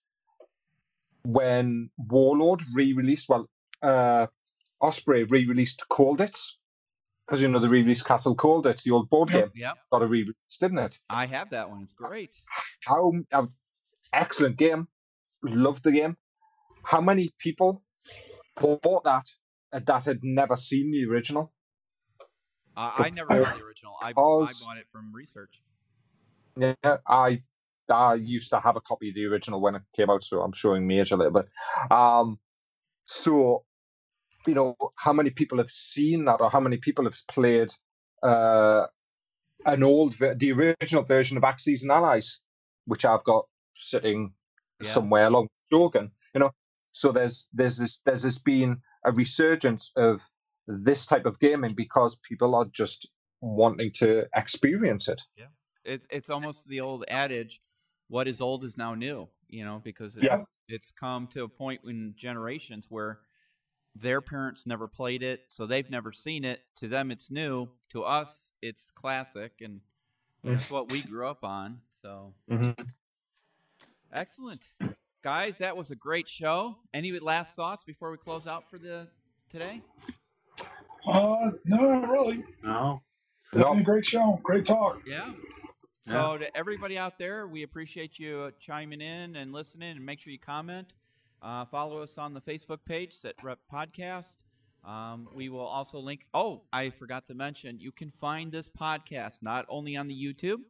when Warlord re-released. Well, uh, Osprey re-released Colditz, because you know the re-released Castle Colditz, the old board game, Yeah, got a re-release, didn't it? I have that one. It's great. How uh, excellent game, loved the game. How many people bought that uh, that had never seen the original? Uh, I never saw the original. I, I bought it from research. Yeah, I I used to have a copy of the original when it came out, so I'm showing my age a little bit. Um, so you know, how many people have seen that, or how many people have played uh, an old, the original version of Axis and Allies, which I've got sitting Yeah. somewhere along Shogun. You know, so there's there's this there's this been a resurgence of this type of gaming because people are just wanting to experience it. It, it's almost the old adage, "What is old is now new." You know, because it's, Yeah. it's come to a point in generations where their parents never played it, so they've never seen it. To them, it's new. To us, it's classic, and that's what we grew up on. So Mm-hmm. excellent, guys. That was a great show. Any last thoughts before we close out for the today? Uh, no, not really. No. Definitely No. a great show. Great talk. Yeah. So to everybody out there, we appreciate you uh, chiming in and listening, and make sure you comment. Uh, follow us on the Facebook page, Sitrep Podcast. Um, we will also link. Oh, I forgot to mention, you can find this podcast not only on the YouTube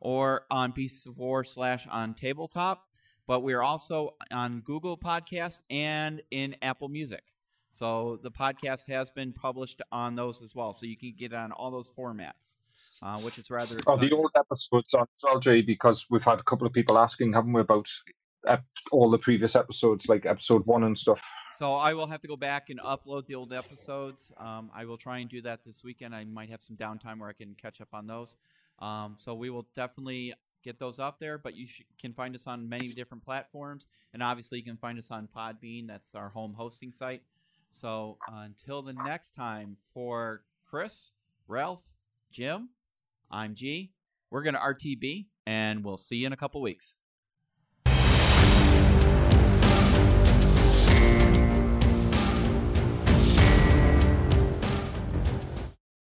or on Beasts of War slash on Tabletop, but we are also on Google Podcasts and in Apple Music. So the podcast has been published on those as well, so you can get it on all those formats, uh, which is rather Oh, the old episodes on as well, Jay, because we've had a couple of people asking, haven't we, about ep- all the previous episodes, like episode one and stuff. So I will have to go back and upload the old episodes. Um, I will try and do that this weekend. I might have some downtime where I can catch up on those. Um, so we will definitely get those up there. But you sh- can find us on many different platforms, and obviously you can find us on Podbean. That's our home hosting site. So until the next time, for Chris, Ralph, Jim, I'm G. We're gonna RTB, and we'll see you in a couple weeks.